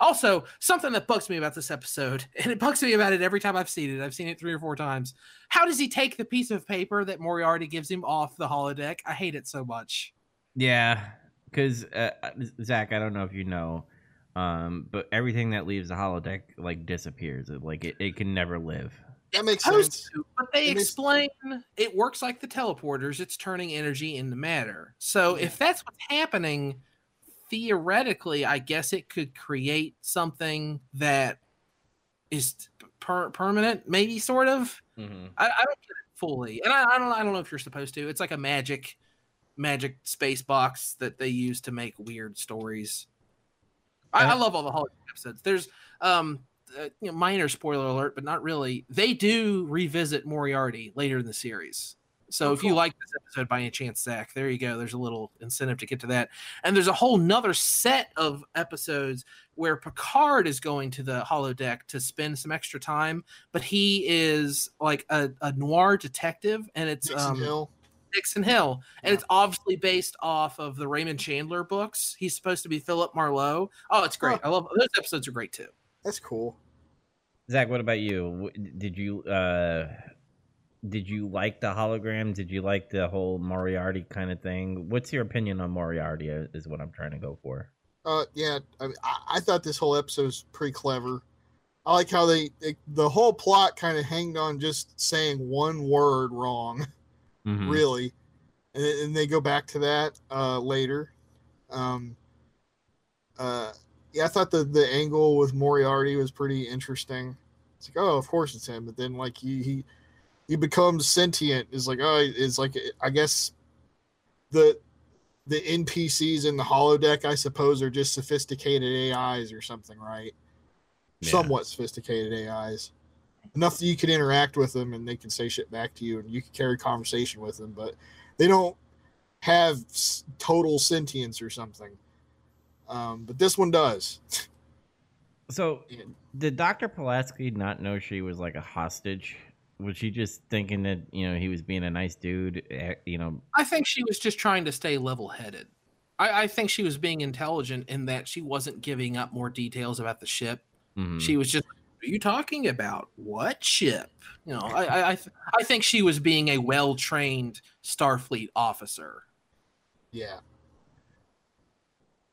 Also, something that bugs me about this episode, and it bugs me about it every time I've seen it. I've seen it three or four times. How does he take the piece of paper that Moriarty gives him off the holodeck? I hate it so much. yeah, because uh, Zach, I don't know if you know, um, but everything that leaves the holodeck like disappears. Like it, it can never live. That makes sense. to, but they It makes- explain it works like the teleporters. It's turning energy into matter. So if that's what's happening, theoretically, I guess it could create something that is per- permanent, maybe sort of. Mm-hmm. I, I don't get it fully, and I, I don't. I don't know if you're supposed to. It's like a magic, magic space box that they use to make weird stories. I, I love all the holiday episodes. There's um, uh, you know, minor spoiler alert, but not really. They do revisit Moriarty later in the series. So Oh, if you cool. like this episode by any chance, Zach, there you go. There's a little incentive to get to that. And there's a whole nother set of episodes where Picard is going to the holodeck to spend some extra time, but he is like a, a noir detective, and it's Nixon um, Hill. Dixon Hill, and Yeah. it's obviously based off of the Raymond Chandler books. He's supposed to be Philip Marlowe. Oh, it's great. I love those episodes are great too. That's cool. Zach, what about you? Did you uh, did you like the hologram? Did you like the whole Moriarty kind of thing? What's your opinion on Moriarty? uh, Is what I'm trying to go for. Uh, yeah, I, mean, I, I thought this whole episode was pretty clever. I like how they, they the whole plot kind of hanged on just saying one word wrong, Mhm. really, and, and they go back to that uh, later. Um, uh, yeah, I thought the the angle with Moriarty was pretty interesting. It's like, oh, of course it's him, but then like he he he becomes sentient. Is like, oh, it's like I guess the the NPCs in the holodeck, I suppose, are just sophisticated AIs or something, right? Yeah. Somewhat sophisticated AIs. Enough that you can interact with them and they can say shit back to you and you can carry conversation with them, but they don't have total sentience or something. Um, but this one does. So did Dr. Pulaski not know she was like a hostage? Was she just thinking that, you know, he was being a nice dude? eh, You know, I think she was just trying to stay level headed. I, I think she was being intelligent in that she wasn't giving up more details about the ship. mhm. She was just, "What are you talking about? What ship?" You know, I I I, th- I think she was being a well trained Starfleet officer. Yeah.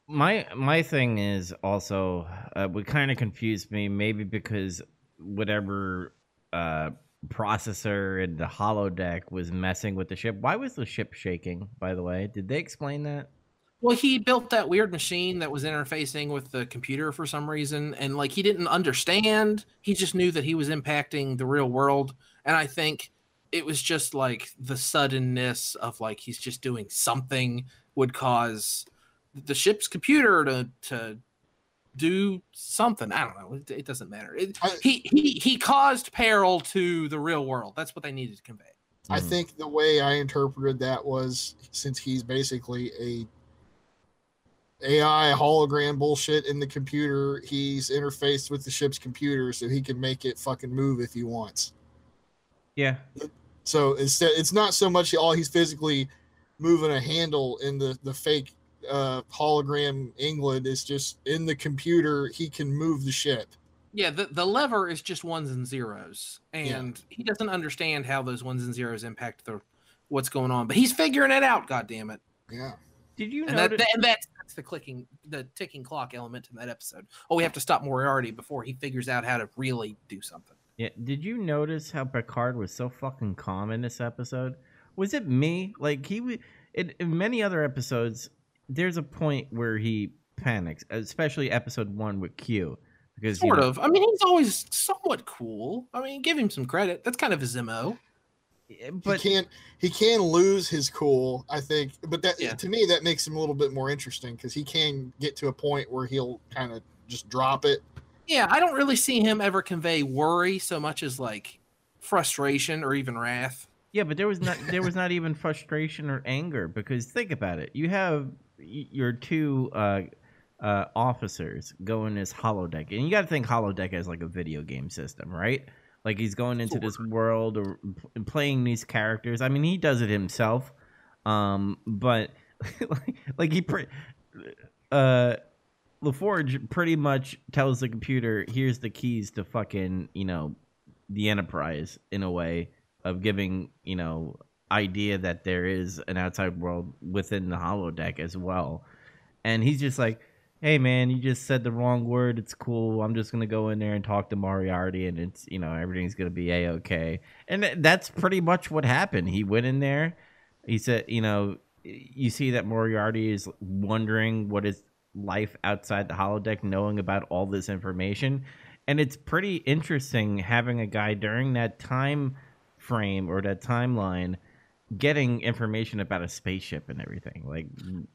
My my thing is also uh, what kind of confused me maybe because whatever uh processor in the holodeck was messing with the ship. Why was the ship shaking by the way? Did they explain that? Well, he built that weird machine that was interfacing with the computer for some reason, and like he didn't understand. He just knew that he was impacting the real world, and I think it was just like the suddenness of like he's just doing something would cause the ship's computer to to do something. I don't know. It, it doesn't matter. It, I- he he he caused peril to the real world. That's what they needed to convey. I Mhm. think the way I interpreted that was since he's basically a AI hologram bullshit in the computer, he's interfaced with the ship's computer so he can make it fucking move if he wants. yeah So instead, it's not so much all he's physically moving a handle in the the fake uh, hologram England. is just in the computer he can move the ship. Yeah, the, the lever is just ones and zeros, and he doesn't understand how those ones and zeros impact the what's going on. But he's figuring it out. God damn it! Yeah. did you And know that, and that's, that's the clicking, the ticking clock element in that episode. Oh, we have to stop Moriarty before he figures out how to really do something. Yeah, did you notice how Picard was so fucking calm in this episode? Was it me? Like he w- in, in many other episodes, there's a point where he panics, especially episode one with Q, because you Sort know- of. I mean, he's always somewhat cool. I mean, give him some credit. That's kind of his mo. Eh, eh, but he can't he can lose his cool, I think. But that Yeah. to me that makes him a little bit more interesting because he can get to a point where he'll kind of just drop it. Yeah, I don't really see him ever convey worry so much as like frustration or even wrath. Yeah, but there was not there was not even frustration or anger because think about it. You have your two uh, uh, officers going this holodeck, and you got to think holodeck as like a video game system, right? Like he's going into this world or playing these characters. I mean, he does it himself, um, but like, like he, pre- uh, LaForge pretty much tells the computer, "Here's the keys to fucking you know the Enterprise." In a way of giving you know idea that there is an outside world within the holodeck as well, and he's just like, "Hey man, you just said the wrong word. It's cool. I'm just gonna go in there and talk to Moriarty, and it's you know everything's gonna be a okay." And th- that's pretty much what happened. He went in there. He said, you know, you see that Moriarty is wondering what is life outside the holodeck, knowing about all this information, and it's pretty interesting having a guy during that time frame or that timeline getting information about a spaceship and everything. Like,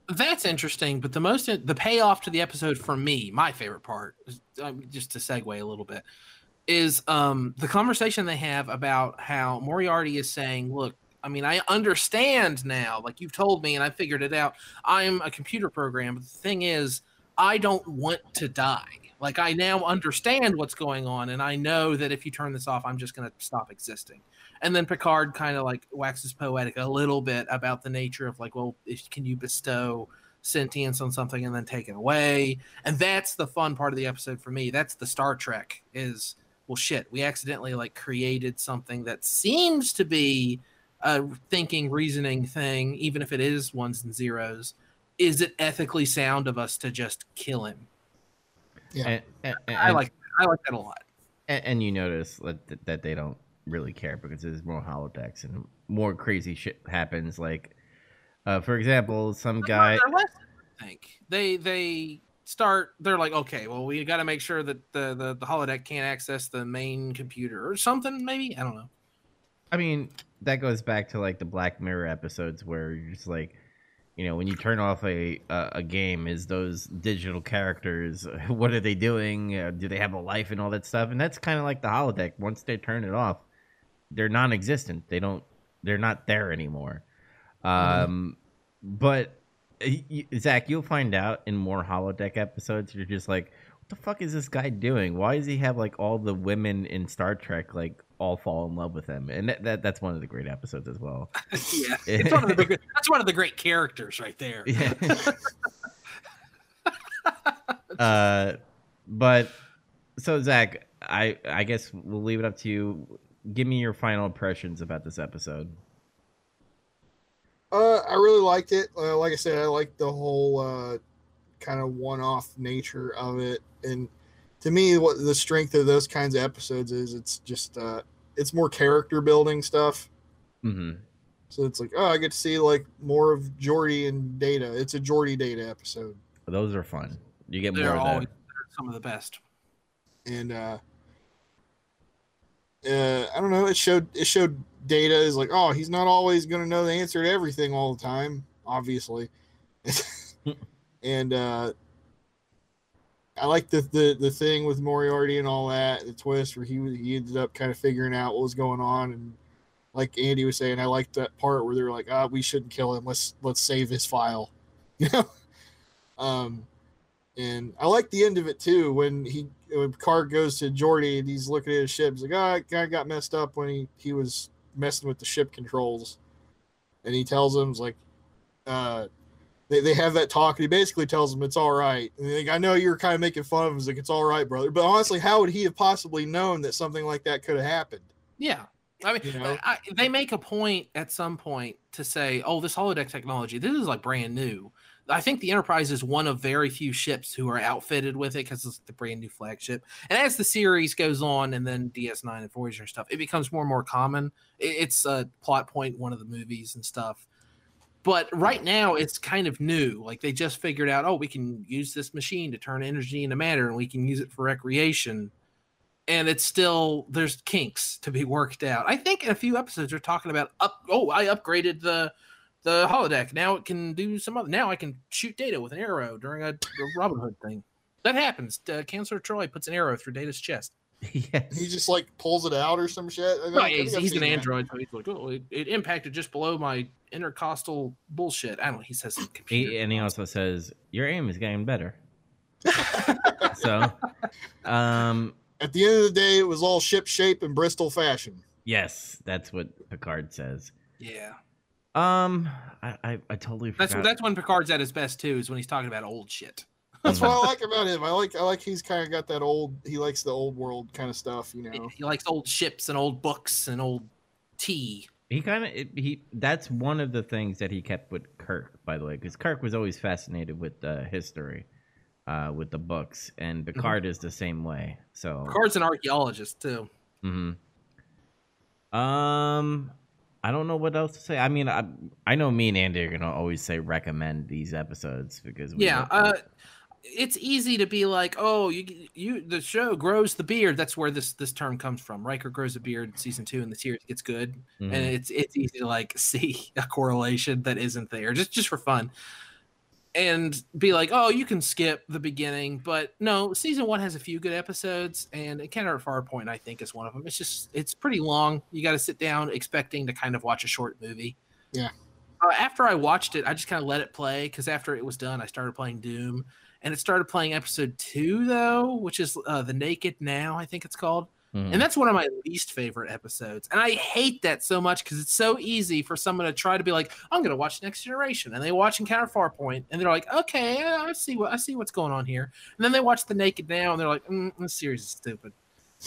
That's interesting, but the most the payoff to the episode for me, my favorite part, um, just to segue a little bit, is um, the conversation they have about how Moriarty is saying, "Look, I mean, I understand now. Like you've told me, and I figured it out. I'm a computer program. But the thing is, I don't want to die. Like I now understand what's going on, and I know that if you turn this off, I'm just going to stop existing." And then Picard kind of like waxes poetic a little bit about the nature of like, well, if, can you bestow sentience on something and then take it away? And that's the fun part of the episode for me. That's the Star Trek is well, shit, we accidentally like created something that seems to be a thinking, reasoning thing, even if it is ones and zeros. Is it ethically sound of us to just kill him? Yeah. and, and, I like I like that a lot. and, and you notice that that they don't really care because there's more holodecks and more crazy shit happens. Like, uh, for example, some guy. They're I think they they start. They're like, okay, well, we got to make sure that the, the the holodeck can't access the main computer or something. Maybe I don't know. I mean, that goes back to like the Black Mirror episodes where you're just like, you know, when you turn off a a, a game, is those digital characters? What are they doing? Uh, do they have a life and all that stuff? And that's kind of like the holodeck. Once they turn it off, they're non-existent. They don't. They're not there anymore. Um, but uh, Zach, you'll find out in more holodeck episodes. You're just like, what the fuck is this guy doing? Why does he have like all the women in Star Trek like all fall in love with him? And that, that that's one of the great episodes as well. yeah, it's one of the big, that's one of the great characters right there. Yeah. uh, but so Zach, I I guess we'll leave it up to you. Give me your final impressions about this episode. Uh, I really liked it. Uh, like I said, I liked the whole uh, kind of one-off nature of it, and to me, what the strength of those kinds of episodes is, it's just uh, it's more character building stuff. hmm So it's like, oh, I get to see like more of Geordi and Data. It's a Geordi Data episode, Those are fun. You get more They're of always that. they're some of the best. and uh, uh, I don't know. It showed it showed Data is like, oh, he's not always going to know the answer to everything all the time, obviously, and uh, I like the, the the thing with Moriarty and all that, the twist where he he ended up kind of figuring out what was going on, and like Andy was saying, I liked that part where they were like, ah, we shouldn't kill him. Let's let's save his file, you know. Um, and I like the end of it too when he when Picard goes to Geordi and he's looking at his ship. He's like, "Oh, guy got messed up when he he was messing with the ship controls," and he tells him, like, uh, they they have that talk." And he basically tells him it's all right. And like, I know you're kind of making fun of him. He's like, "It's all right, brother." But honestly, how would he have possibly known that something like that could have happened? Yeah. I mean, You know? I, they make a point at some point to say, "Oh, this holodeck technology, this is like brand new." I think the Enterprise is one of very few ships who are outfitted with it because it's the brand new flagship. And as the series goes on, and then DS9 and Voyager and stuff, it becomes more and more common. It's a plot one of the movies and stuff. But right now, it's kind of new. Like they just figured out, oh, we can use this machine to turn energy into matter, and we can use it for recreation and it's still there's kinks to be worked out. I think in a few episodes we're talking about up. Oh, I upgraded the the holodeck. Now it can do some other. Now I can shoot data with an arrow during a, a Robin Hood thing. That happens. Uh, Counselor Troi puts an arrow through Data's chest. yes. He just like pulls it out or some shit. I think- I Right, he's, he's an that. android, so he's like, oh, it, it impacted just below my intercostal bullshit. I don't know. He says. He, and he also says your aim is getting better. so, um, At the end of the day, it was all ship shape and Bristol fashion. yes, that's what Picard says. yeah, Um, I I, I totally forgot. that's that's when Picard's at his best too. Is when he's talking about old shit. That's what I like about him. I like I like he's kind of got that old. He likes the old world kind of stuff, you know. He likes old ships and old books and old tea. he kind of he that's one of the things that he kept with Kirk, by the way, because Kirk was always fascinated with the history, uh, with the books, and Picard is the same way. So, Picard's an archaeologist too. hmm um, I don't know what else to say. I mean, I I know me and Andy are gonna always say recommend these episodes because we Yeah, uh, it's easy to be like, oh, you you the show grows the beard. That's where this this term comes from. Riker grows a beard in season two, and the series gets good, Mhm. and it's it's easy to like see a correlation that isn't there, just just for fun, and be like, oh, you can skip the beginning, but no, season one has a few good episodes, and Encounter at Farpoint, I think, is one of them. It's just it's pretty long. You got to sit down expecting to kind of watch a short movie. Yeah. Uh, after I watched it, I just kind of let it play because after it was done, I started playing Doom, and it started playing episode two though, which is uh, the Naked Now, I think it's called, Mhm. and that's one of my least favorite episodes. And I hate that so much because it's so easy for someone to try to be like, I'm gonna watch Next Generation, and they watch Encounter Farpoint, and they're like, okay, I see what I see what's going on here, and then they watch the Naked Now, and they're like, mm, this series is stupid.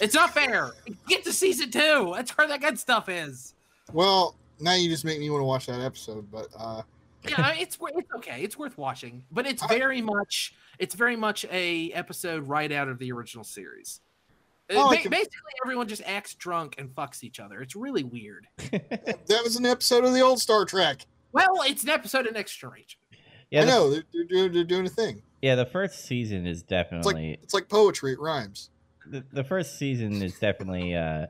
It's not fair. Get to season two. That's where that good stuff is. Well, now you just make me want to watch that episode. But uh, yeah, it's it's okay. It's worth watching, but it's very much it's very much a episode right out of the original series. Uh, Oh, ba- can- Basically, everyone just acts drunk and fucks each other. It's really weird. that was an episode of the old Star Trek. Well, it's an episode of Next Generation. yeah, I the, know they're, they're, doing, they're doing a thing. yeah. The first season is It's like definitely it's like poetry. It rhymes. the, the first season is definitely uh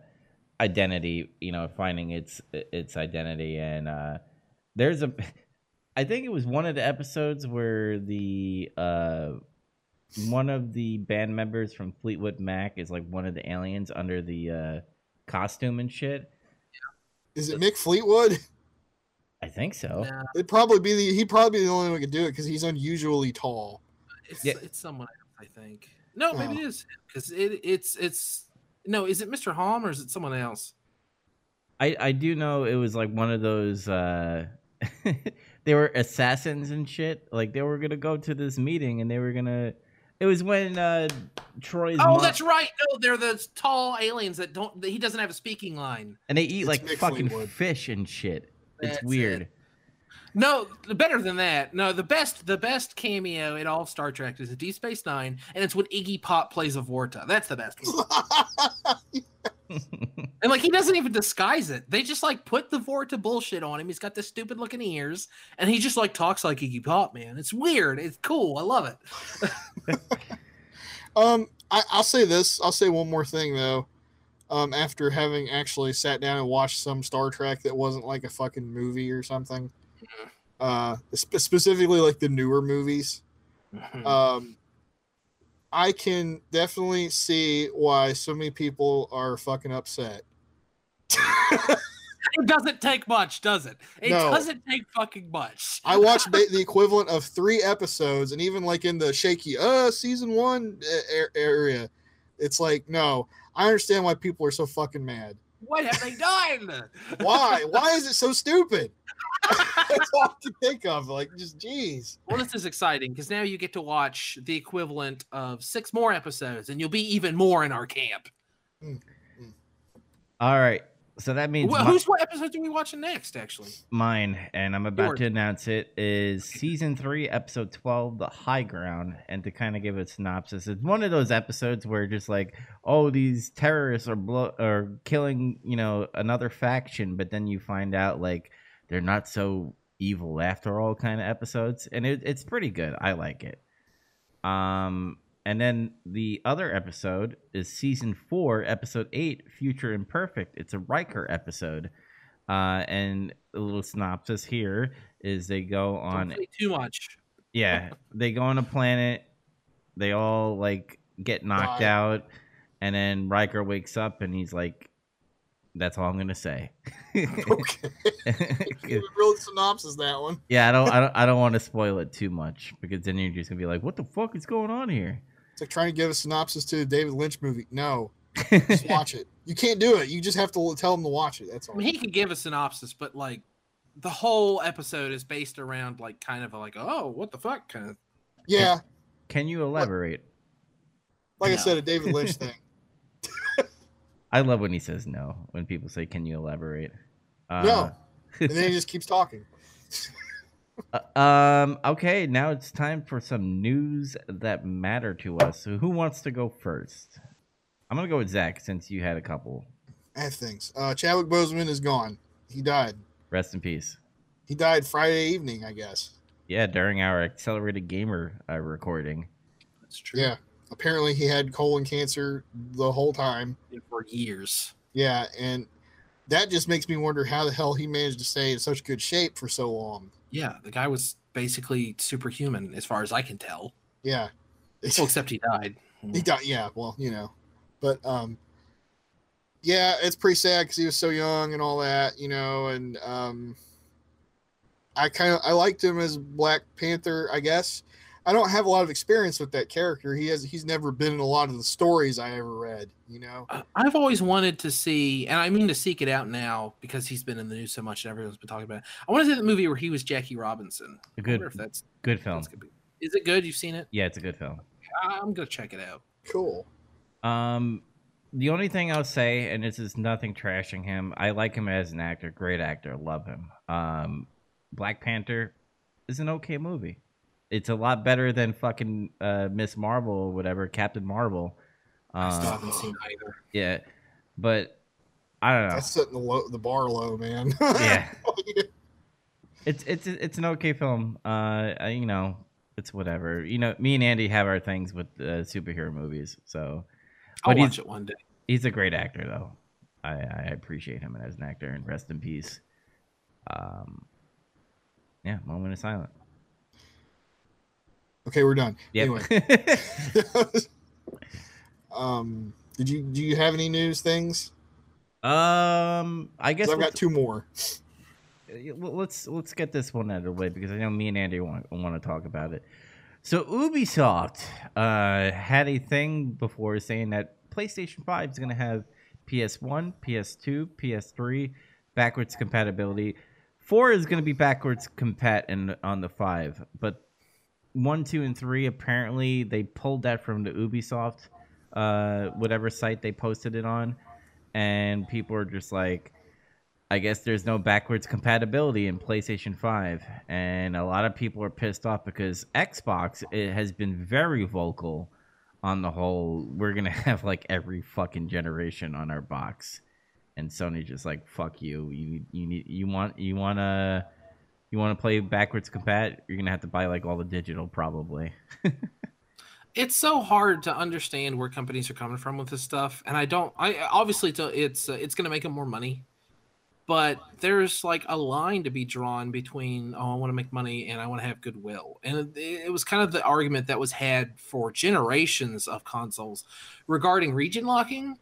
identity you know finding its its identity and uh there's a i think it was one of the episodes where the uh one of the band members from fleetwood mac is like one of the aliens under the uh costume and shit Is it Mick Fleetwood? I think so. Nah, It'd probably be the he'd probably be the only one who could do it because he's unusually tall. it's Yeah. it's someone else, I think. No, maybe Oh. it is because it it's it's no. Is it Mr. Homn or is it someone else? I I do know it was like one of those. uh They were assassins and shit. Like they were gonna go to this meeting and they were gonna. It was when uh Troi's. Oh, mom- that's right. No, they're the tall aliens that don't. That he doesn't have a speaking line. and they eat It's like fucking Fleetwood. fish and shit. It's weird. it. No, better than that. No, the best the best cameo in all of Star Trek is a Deep Space Nine, and it's when Iggy Pop plays a Vorta. That's the best one. And like he doesn't even disguise it. They just like put the Vorta bullshit on him. He's got the stupid looking ears, and he just like talks like Iggy Pop, man. It's weird. It's cool. I love it. Um, I, I'll say this. I'll say one more thing though. Um, after having actually sat down and watched some Star Trek that wasn't like a fucking movie or something, uh, spe- specifically like the newer movies, um, I can definitely see why so many people are fucking upset. It doesn't take much, does it? It No. doesn't take fucking much. I watched the equivalent of three episodes, and even like in the shaky uh season one a- area, it's like no. I understand why people are so fucking mad. What have they done? Why? Why is it so stupid? That's all I can think of. Like, just jeez. Well, this is exciting because now you get to watch the equivalent of six more episodes, and you'll be even more in our camp. Hmm, hmm. All right. So that means Well, mi- whose what episode are we watching next? Actually, mine, and I'm about Yours. to announce it, is season three, episode 12, The High Ground. And to kind of give a synopsis, it's one of those episodes where just like, oh, these terrorists are, blo- are killing, you know, another faction, but then you find out like they're not so evil after all kind of episodes. And it, it's pretty good. I like it. Um, and then the other episode is season four, episode eight, Future Imperfect. It's a Riker episode. Uh, and a little synopsis here is they go on, too much. yeah, they go on a planet. They all like get knocked out, and then Riker wakes up and he's like, "That's all I'm gonna say." Okay. Real synopsis that one. yeah, I don't, I don't, I don't want to spoil it too much because then you're just gonna be like, "What the fuck is going on here?" It's like trying to give a synopsis to a David Lynch movie. No, just watch it. You can't do it. You just have to tell them to watch it. That's all. I mean, he could give a synopsis, but like the whole episode is based around like kind of a, like, oh, what the fuck kind of. Yeah, Can you elaborate? like I No. said, a David Lynch thing. I love when he says no. When people say, "Can you elaborate?" Uh, No. And then he just keeps talking. Uh, um. Okay. Now it's time for some news that matter to us. So, who wants to go first? I'm gonna go with Zach since you had a couple. I have things. Uh, Chadwick Boseman is gone. He died. Rest in peace. He died Friday evening, I guess. Yeah, during our accelerated gamer uh, recording. That's true. Yeah. Apparently, he had colon cancer the whole time. For years. Yeah, and that just makes me wonder how the hell he managed to stay in such good shape for so long. Yeah, the guy was basically superhuman as far as I can tell. Yeah. Well, except he died. he died. Yeah, well, you know, but um, yeah, it's pretty sad because he was so young and all that, you know, and um, I kind of I liked him as Black Panther. I guess I don't have a lot of experience with that character. He has he's never been in a lot of the stories I ever read. You know. I- I've always wanted to see, and I mean to seek it out now because he's been in the news so much and everyone's been talking about it. I want to see the movie where he was Jackie Robinson. A I good, wonder if that's, good film. that's be. Is it good? You've seen it? Yeah, it's a good film. I- I'm gonna check it out. Cool. Um, the only thing I'll say, and this is nothing trashing him, I like him as an actor, great actor, love him. Um, Black Panther is an okay movie. It's a lot better than fucking uh, Miss Marvel or whatever, Captain Marvel. I still Uh, haven't seen either. yeah, but I don't know. That's setting the low, the bar low, man. Yeah, it's it's it's an okay film. Uh, you know, it's whatever. You know, me and Andy have our things with uh, superhero movies, so. I'll but he's- watch it one day. He's a great actor, though. I, I appreciate him as an actor, and rest in peace. Um, yeah, moment of silence. Okay, we're done. Yep. Anyway, um, did you do you have any news things? um, I guess I've got two more. let's let's get this one out of the way because I know me and Andy want want to talk about it. So Ubisoft uh, had a thing before saying that PlayStation Five is going to have PS1, PS2, PS3 backwards compatibility. Four is going to be backwards compat in, on the five, but one, two, and three apparently they pulled that from the Ubisoft uh, whatever site they posted it on, and people are just like, I guess there's no backwards compatibility in PlayStation 5. And a lot of people are pissed off because Xbox it has been very vocal on the whole we're to have like every fucking generation on our box. And Sony just like fuck you. You you need you want you want to you want to play backwards compat, you're going to have to buy like all the digital probably. it's so hard to understand where companies are coming from with this stuff and i don't i obviously it's uh, it's going to make them more money but there's like a line to be drawn between oh i want to make money and i want to have goodwill and it, it, was kind of the argument that was had for generations of consoles regarding region locking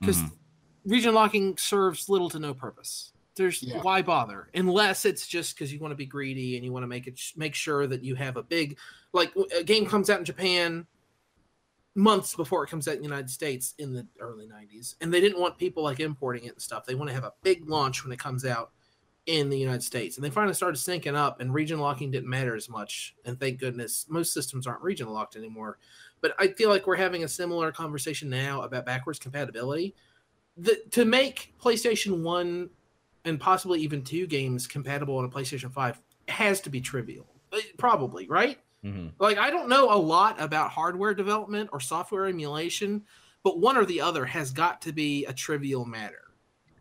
because mm-hmm. region locking serves little to no purpose there's yeah. why bother unless it's just because you want to be greedy and you want to make it make sure that you have a big like a game comes out in japan months before it comes out in the United States in the early 90s. And they didn't want people like importing it and stuff. They want to have a big launch when it comes out in the United States. And they finally started syncing up and region locking didn't matter as much. And thank goodness most systems aren't region locked anymore. But I feel like we're having a similar conversation now about backwards compatibility. The, to make PlayStation 1 and possibly even 2 games compatible on a PlayStation 5 has to be trivial. Uh, probably, right? Mm-hmm. Like I don't know a lot about hardware development or software emulation, but one or the other has got to be a trivial matter.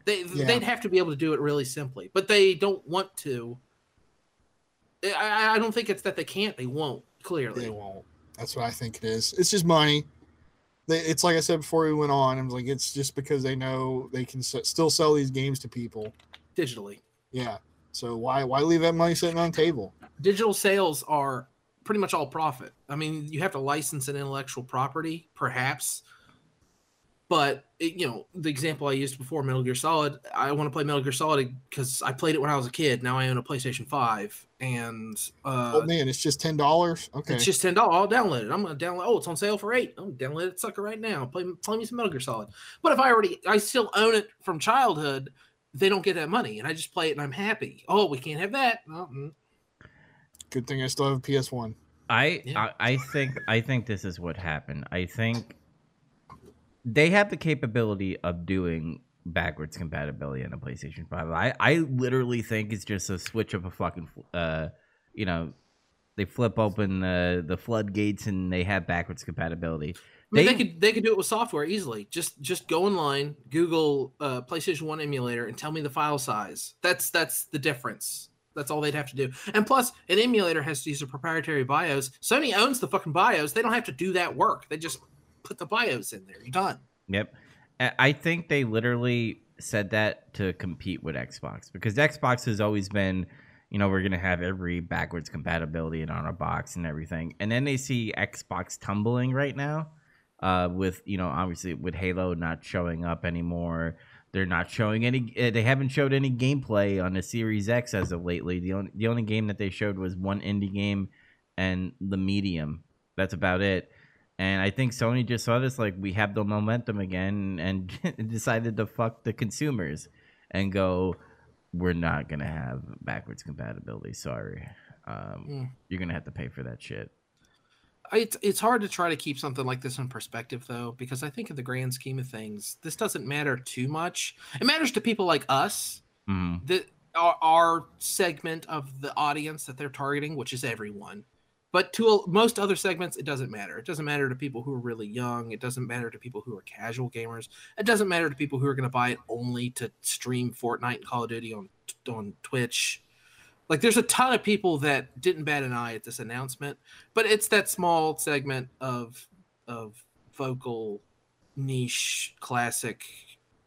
They yeah. they'd have to be able to do it really simply, but they don't want to. I, I don't think it's that they can't; they won't. Clearly, they won't. That's what I think it is. It's just money. They, it's like I said before we went on. I'm like, it's just because they know they can s- still sell these games to people digitally. Yeah. So why why leave that money sitting on the table? Digital sales are pretty much all profit. I mean, you have to license an intellectual property, perhaps, but it, you know, the example I used before, Metal Gear Solid. I want to play Metal Gear Solid because I played it when I was a kid. Now I own a PlayStation Five, and uh, oh man, it's just ten dollars. Okay, it's just ten dollars. I'll download it. I'm gonna download. Oh, it's on sale for eight. I'm gonna download it, sucker, right now. Play, play me some Metal Gear Solid. But if I already, I still own it from childhood. They don't get that money, and I just play it and I'm happy. Oh, we can't have that. Mm. Good thing I still have a PS1. I, yeah. I I think I think this is what happened. I think they have the capability of doing backwards compatibility on a PlayStation 5. I, I literally think it's just a switch of a fucking uh you know they flip open the the floodgates and they have backwards compatibility. I mean, they, they, could they could do it with software easily. Just just go online, Google uh, PlayStation One emulator, and tell me the file size. That's that's the difference. That's all they'd have to do. And plus, an emulator has to use a proprietary BIOS. Sony owns the fucking BIOS. They don't have to do that work. They just put the BIOS in there. You're done. Yep. I think they literally said that to compete with Xbox because Xbox has always been, you know, we're going to have every backwards compatibility in on our box and everything. And then they see Xbox tumbling right now uh, with, you know, obviously with Halo not showing up anymore they're not showing any. Uh, they haven't showed any gameplay on the Series X as of lately. The only the only game that they showed was one indie game and the Medium. That's about it. And I think Sony just saw this like we have the momentum again and decided to fuck the consumers and go. We're not gonna have backwards compatibility. Sorry, um, mm. you're gonna have to pay for that shit it's it's hard to try to keep something like this in perspective though because i think in the grand scheme of things this doesn't matter too much it matters to people like us mm. that our, our, segment of the audience that they're targeting which is everyone but to most other segments it doesn't matter it doesn't matter to people who are really young it doesn't matter to people who are casual gamers it doesn't matter to people who are going to buy it only to stream fortnite and call of duty on on twitch like there's a ton of people that didn't bat an eye at this announcement, but it's that small segment of of vocal niche classic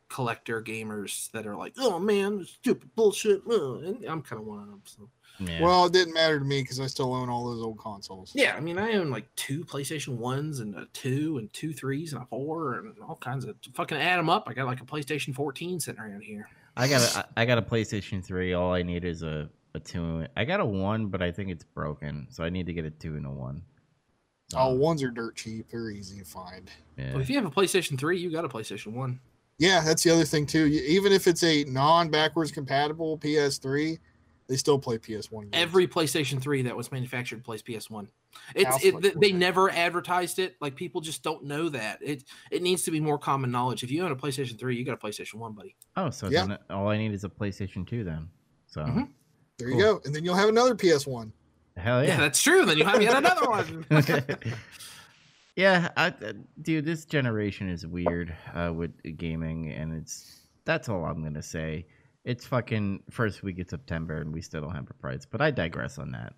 collector gamers that are like, "Oh man, stupid bullshit." And I'm kind of one of them. So. Yeah. Well, it didn't matter to me because I still own all those old consoles. Yeah, I mean, I own like two PlayStation ones and a two and two threes and a four and all kinds of fucking add them up. I got like a PlayStation 14 sitting around here. I got a I got a PlayStation 3. All I need is a a two. I got a one, but I think it's broken, so I need to get a two and a one. Oh, Um, ones are dirt cheap. They're easy to find. yeah. Well, if you have a PlayStation 3, you got a PlayStation 1. Yeah, that's the other thing too. Even if it's a non-backwards compatible PS3, they still play PS1 games. Every PlayStation 3 that was manufactured plays PS1. It's it, like they- they never advertised it. Like people just don't know that. It it needs to be more common knowledge. If you own a PlayStation 3, you got a PlayStation 1, buddy. Oh, so Yeah. then all I need is a PlayStation 2 then. So Mhm. there cool. you go, and then you'll have another PS1. hell Yeah, yeah. that's true. Then you have yet another one. yeah, I, uh, dude, this generation is weird uh, with gaming, and it's that's all I'm gonna say. It's fucking first week of September, and we still don't have a price. But I digress on that.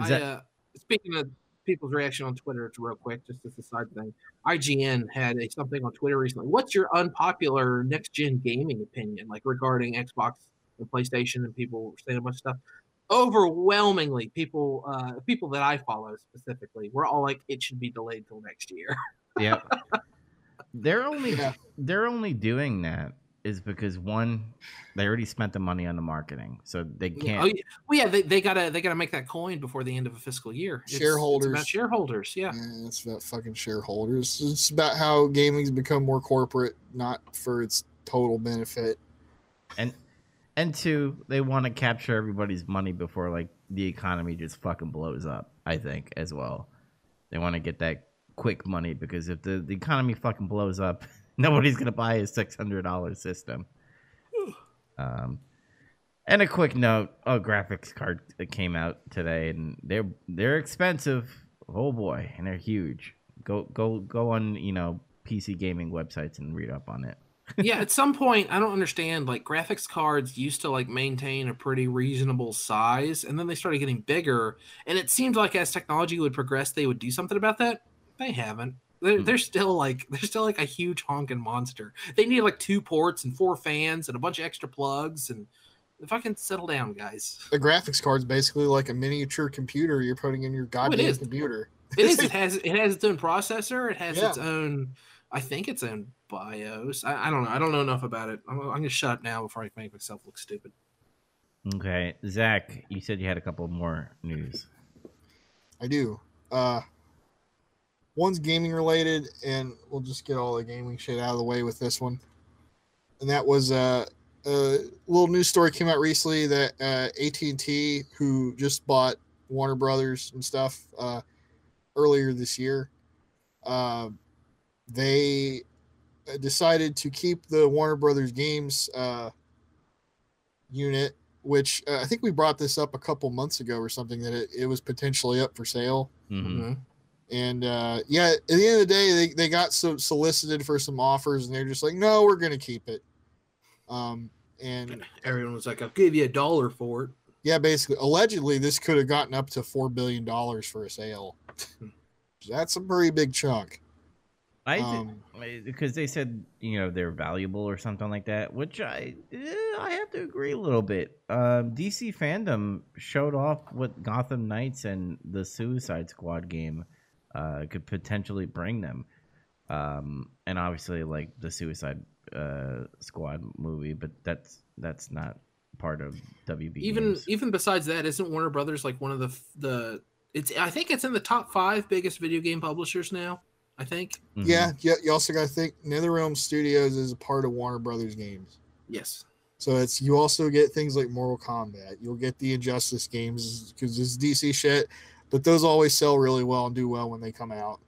Is I, that- uh, speaking of people's reaction on Twitter, it's real quick, just as a side thing. IGN had a, something on Twitter recently. What's your unpopular next gen gaming opinion, like regarding Xbox and PlayStation? And people were saying a bunch of stuff. Overwhelmingly, people uh, people that I follow specifically, we're all like, it should be delayed till next year. Yeah, they're only Yeah. they're only doing that is because one, they already spent the money on the marketing, so they can't. Oh, yeah. Well, yeah, they, they gotta they gotta make that coin before the end of a fiscal year. It's- It's, Shareholders. about shareholders. Yeah. Yeah, it's about fucking shareholders. It's about how gaming's become more corporate, not for its total benefit. and and two, they want to capture everybody's money before like the economy just fucking blows up. I think as well, they want to get that quick money because if the, the economy fucking blows up, nobody's gonna buy a six hundred dollar system. Um, and a quick note: a graphics card that came out today, and they're they're expensive. Oh boy, and they're huge. Go go go on you know PC gaming websites and read up on it. yeah at some point i don't understand like graphics cards used to like maintain a pretty reasonable size and then they started getting bigger and it seemed like as technology would progress they would do something about that they haven't they're, Hmm. they're still like they're still like a huge honking monster they need like two ports and four fans and a bunch of extra plugs and fucking settle down guys The graphics card's basically like a miniature computer you're putting in your goddamn is. computer. it is it has it has its own processor it has Yeah. its own i think its own bios i, I don't know i don't know enough about it i'm, I'm gonna shut up now before i make myself look stupid Okay, Zach, you said you had a couple more news. I do. Uh one's gaming related, and we'll just get all the gaming shit out of the way with this one. And that was uh, a little news story came out recently that uh, AT and T, who just bought Warner Brothers and stuff uh, earlier this year, uh, they decided to keep the Warner Brothers games uh, unit which uh, I think we brought this up a couple months ago or something that it, it was potentially up for sale. hmm Mhm. And uh, yeah, at the end of the day, they, they got so solicited for some offers and they're just like, no, we're going to keep it. Um, and Everyone was like, I'll give you a dollar for it. yeah, basically, allegedly, this could have gotten up to $4 billion for a sale. That's a pretty big chunk. I Um, because they said you know they're valuable or something like that, which I eh, I have to agree a little bit. Um, DC fandom showed off what Gotham Knights and the Suicide Squad game uh, could potentially bring them, um, and obviously like the Suicide uh, Squad movie, but that's that's not part of WB. Even games. even besides that, isn't Warner Brothers like one of the the it's I think it's in the top five biggest video game publishers now. I think. Mhm. Yeah, yeah, you also got to think NetherRealm Studios is a part of Warner Brothers games. Yes. So it's you also get things like Mortal Kombat. You'll get the Injustice games because it's DC shit, but those always sell really well and do well when they come out.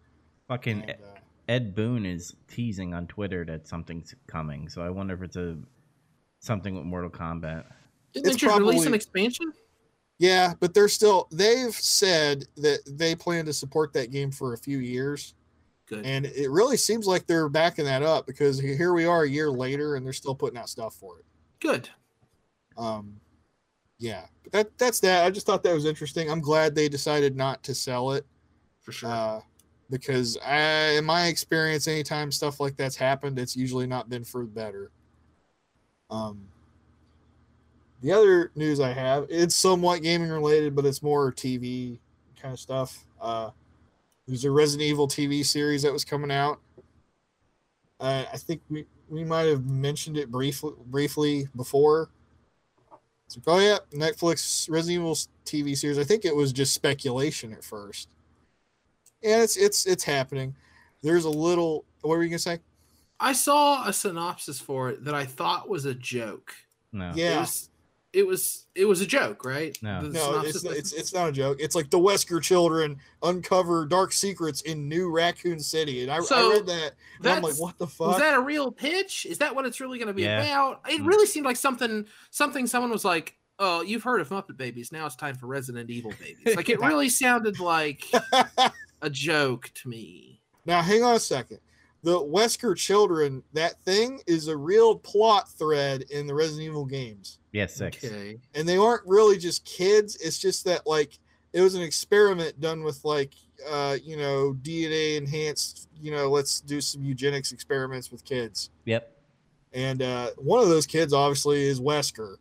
fucking And, uh, Ed Boon is teasing on Twitter that something's coming, so I wonder if it's a something with Mortal Kombat. Didn't It's they just release an expansion? yeah, but they're still they've said that they plan to support that game for a few years, Good. and it really seems like they're backing that up because here we are a year later and they're still putting out stuff for it. Good. Um, yeah, but that that's that. I just thought that was interesting. I'm glad they decided not to sell it. For sure. uh, because I, in my experience, anytime stuff like that's happened, it's usually not been for the better. Um, the other news I have, it's somewhat gaming related, but it's more TV kind of stuff. Uh, there's a Resident Evil TV series that was coming out, Uh, I think we, we might have mentioned it briefly briefly before. It's like, oh yeah, Netflix Resident Evil TV series. I think it was just speculation at first, and it's it's it's happening. There's a little. What were you gonna say? I saw a synopsis for it that I thought was a joke. No. It Yeah, was it was it was a joke, right? No. The no, synopsis it's it's it's not a joke. It's like the Wesker children uncover dark secrets in New Raccoon City, and I, So, I read that. And I'm like, what the was fuck? that a real pitch? Is that what it's really going to be Yeah. about? It Mm. really seemed like something something someone was like, "Oh, you've heard of Muppet Babies. Now it's time for Resident Evil Babies." Like it really sounded like a joke to me. Now, hang on a second. The Wesker children, that thing is a real plot thread in the Resident Evil games. Yeah, six. Okay. And they aren't really just kids. It's just that, like, it was an experiment done with, like, uh, you know, DNA enhanced, you know, let's do some eugenics experiments with kids. Yep. And uh, one of those kids, obviously, is Wesker.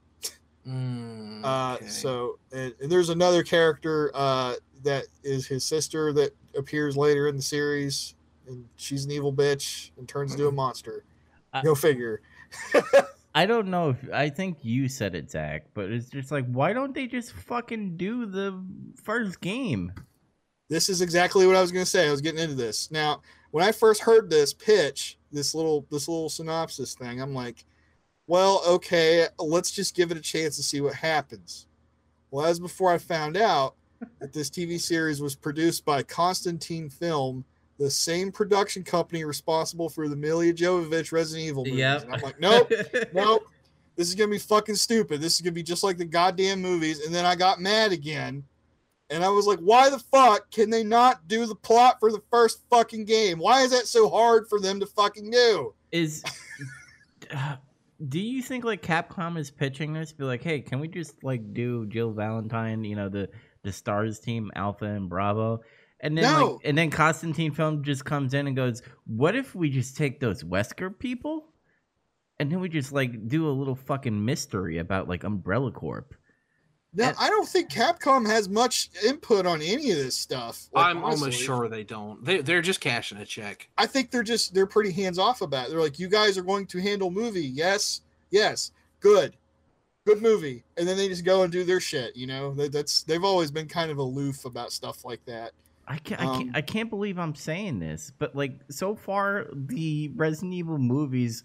Mm, Uh. So, and, and there's another character uh, that is his sister that appears later in the series, and she's an evil bitch and turns into a monster. I- Go figure. I don't know if I think you said it, Zach, but it's just like, why don't they just fucking do the first game? This is exactly what I was going to say. I was getting into this. Now, when I first heard this pitch, this little this little synopsis thing, I'm like, well, okay, let's just give it a chance to see what happens. Well, as before I found out that this TV series was produced by Constantine Film, the same production company responsible for the Milla Jovovich Resident Evil movies. Yep. And I'm like, nope, nope. This is gonna be fucking stupid. This is gonna be just like the goddamn movies. And then I got mad again. And I was like, why the fuck can they not do the plot for the first fucking game? Why is that so hard for them to fucking do? Is uh, do you think like Capcom is pitching this? Be like, hey, can we just like do Jill Valentine? You know the the Stars team, Alpha and Bravo, and then No. like, and then Constantine Film just comes in and goes, what if we just take those Wesker people, and then we just like do a little fucking mystery about like Umbrella Corp. Now, And- I don't think Capcom has much input on any of this stuff. like, I'm almost sure they don't. They they're just cashing a check. I think they're just they're pretty hands off about it. They're like, you guys are going to handle movie. Yes, yes, good, good movie. And then they just go and do their shit. You know, that, that's they've always been kind of aloof about stuff like that. I can't, I Um, can't, I can't believe I'm saying this, but like so far, the Resident Evil movies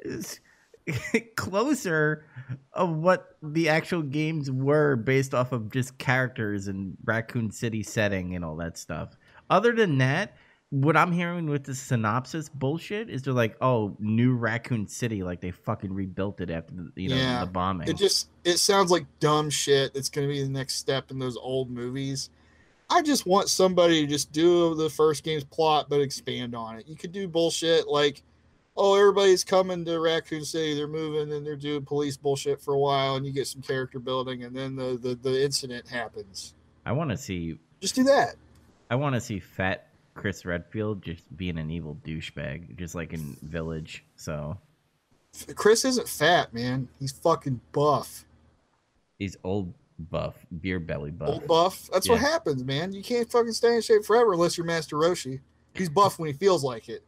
is closer of what the actual games were based off of just characters and Raccoon City setting and all that stuff. Other than that, what I'm hearing with the synopsis bullshit is they're like, oh, new Raccoon City, like they fucking rebuilt it after the, you know Yeah, the bombing. It just it sounds like dumb shit. It's going to be the next step in those old movies. I just want somebody to just do the first game's plot, but expand on it. You could do bullshit like, oh, everybody's coming to Raccoon City, they're moving, and they're doing police bullshit for a while, and you get some character building, and then the the, the incident happens. I want to see, Just do that. I want to see fat Chris Redfield just being an evil douchebag, just like in Village. So. Chris isn't fat, man. He's fucking buff. He's old buff, beer belly buff. Old buff. That's what happens, man. You can't fucking stay in shape forever unless you're Master Roshi. He's buff when he feels like it.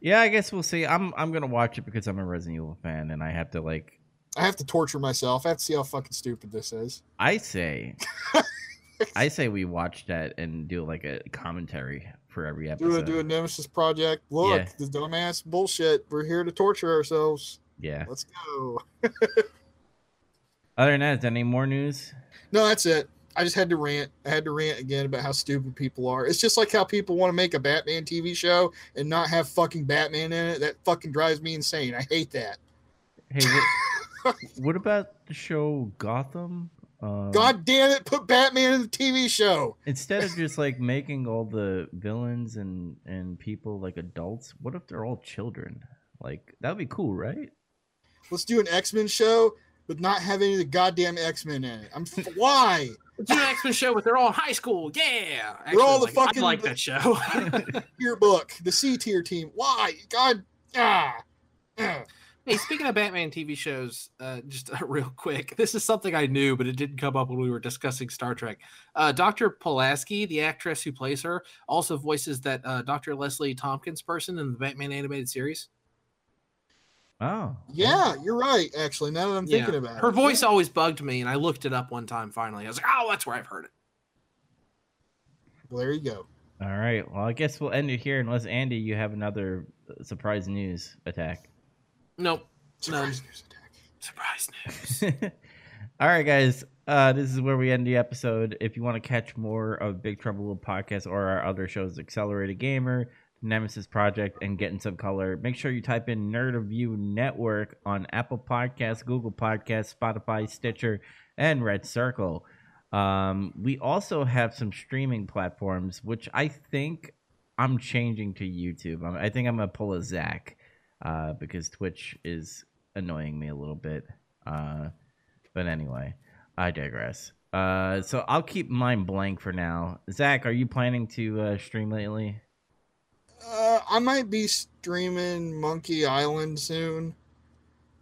Yeah, I guess we'll see. I'm I'm gonna watch it because I'm a Resident Evil fan, and I have to like. I have to torture myself. I have to see how fucking stupid this is. I say, I say we watch that and do like a commentary for every episode. Do a do a Nemesis project. Look, Yeah. the dumbass bullshit. We're here to torture ourselves. Yeah. Let's go. Other than that, is there any more news? No, that's it. I just had to rant. I had to rant again about how stupid people are. It's just like how people want to make a Batman TV show and not have fucking Batman in it. That fucking drives me insane. I hate that. Hey, what, what about the show Gotham? Um, God damn it, put Batman in the TV show. Instead of just like making all the villains and and people like adults, what if they're all children? Like that would be cool, right? Let's do an X Men show, but not have any of the goddamn X Men in it. I'm f- why? Do an X Men show, but they're all in high school. Yeah, They're all the like, fucking- I like that show. Your book, the C tier team. Why? God, ah. ah. Hey, speaking of Batman TV shows, uh, just uh, real quick, this is something I knew, but it didn't come up when we were discussing Star Trek. Uh, Dr. Pulaski, the actress who plays her, also voices that uh, Dr. Leslie Thompkins person in the Batman animated series. Oh. Yeah, you're right. Actually, now that I'm thinking Yeah. about Her it, voice always bugged me, and I looked it up one time finally. I was like, oh, that's where I've heard it. Well, there you go. All right. Well, I guess we'll end it here unless Andy, you have another uh, surprise news attack. Nope. Surprise news attack. Surprise news. All right, guys. Uh, this is where we end the episode. If you want to catch more of Big Trouble Little Podcast or our other shows, Accelerated Gamer, Nemesis Project, and Getting Some Color, make sure you type in Nerd of View Network on Apple Podcasts, Google Podcasts, Spotify, Stitcher, and Red Circle. Um, we also have some streaming platforms, which I think I'm changing to YouTube. I'm, I think I'm gonna pull a Zach uh, because Twitch is annoying me a little bit. Uh, but anyway, I digress. Uh, so I'll keep mine blank for now. Zach, are you planning to uh, stream lately? Uh, I might be streaming Monkey Island soon.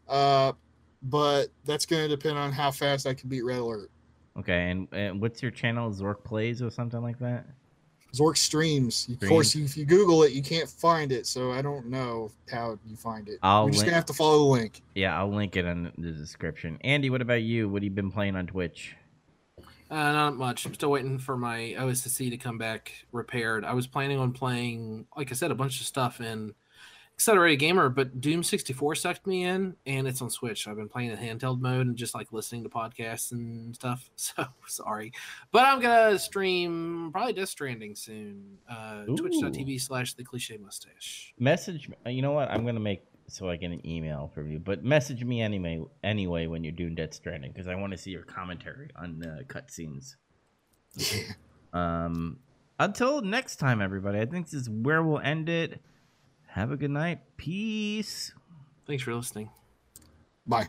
Uh, but that's going to depend on how fast I can beat Red Alert. Okay, and, and what's your channel? Zork Plays or something like that? Zork streams. Of course, if you Google it, you can't find it. So I don't know how you find it. I'll You're just gonna have to follow the link. Yeah, I'll link it in the description. Andy, what about you? What have you been playing on Twitch? Uh, not much. I'm still waiting for my OSC to come back repaired. I was planning on playing, like I said, a bunch of stuff in Accelerated Gamer, but Doom 64 sucked me in, and it's on Switch. I've been playing in handheld mode and just like listening to podcasts and stuff. So sorry, but I'm gonna stream probably Death Stranding soon. Uh, Twitch.tv slash the Cliche Mustache. Message. You know what? I'm gonna make so I get an email from you, but message me anyway. Anyway, when you're doing Dead Stranding, because I want to see your commentary on the cutscenes. Um, until next time, everybody. I think this is where we'll end it. Have a good night. Peace. Thanks for listening. Bye.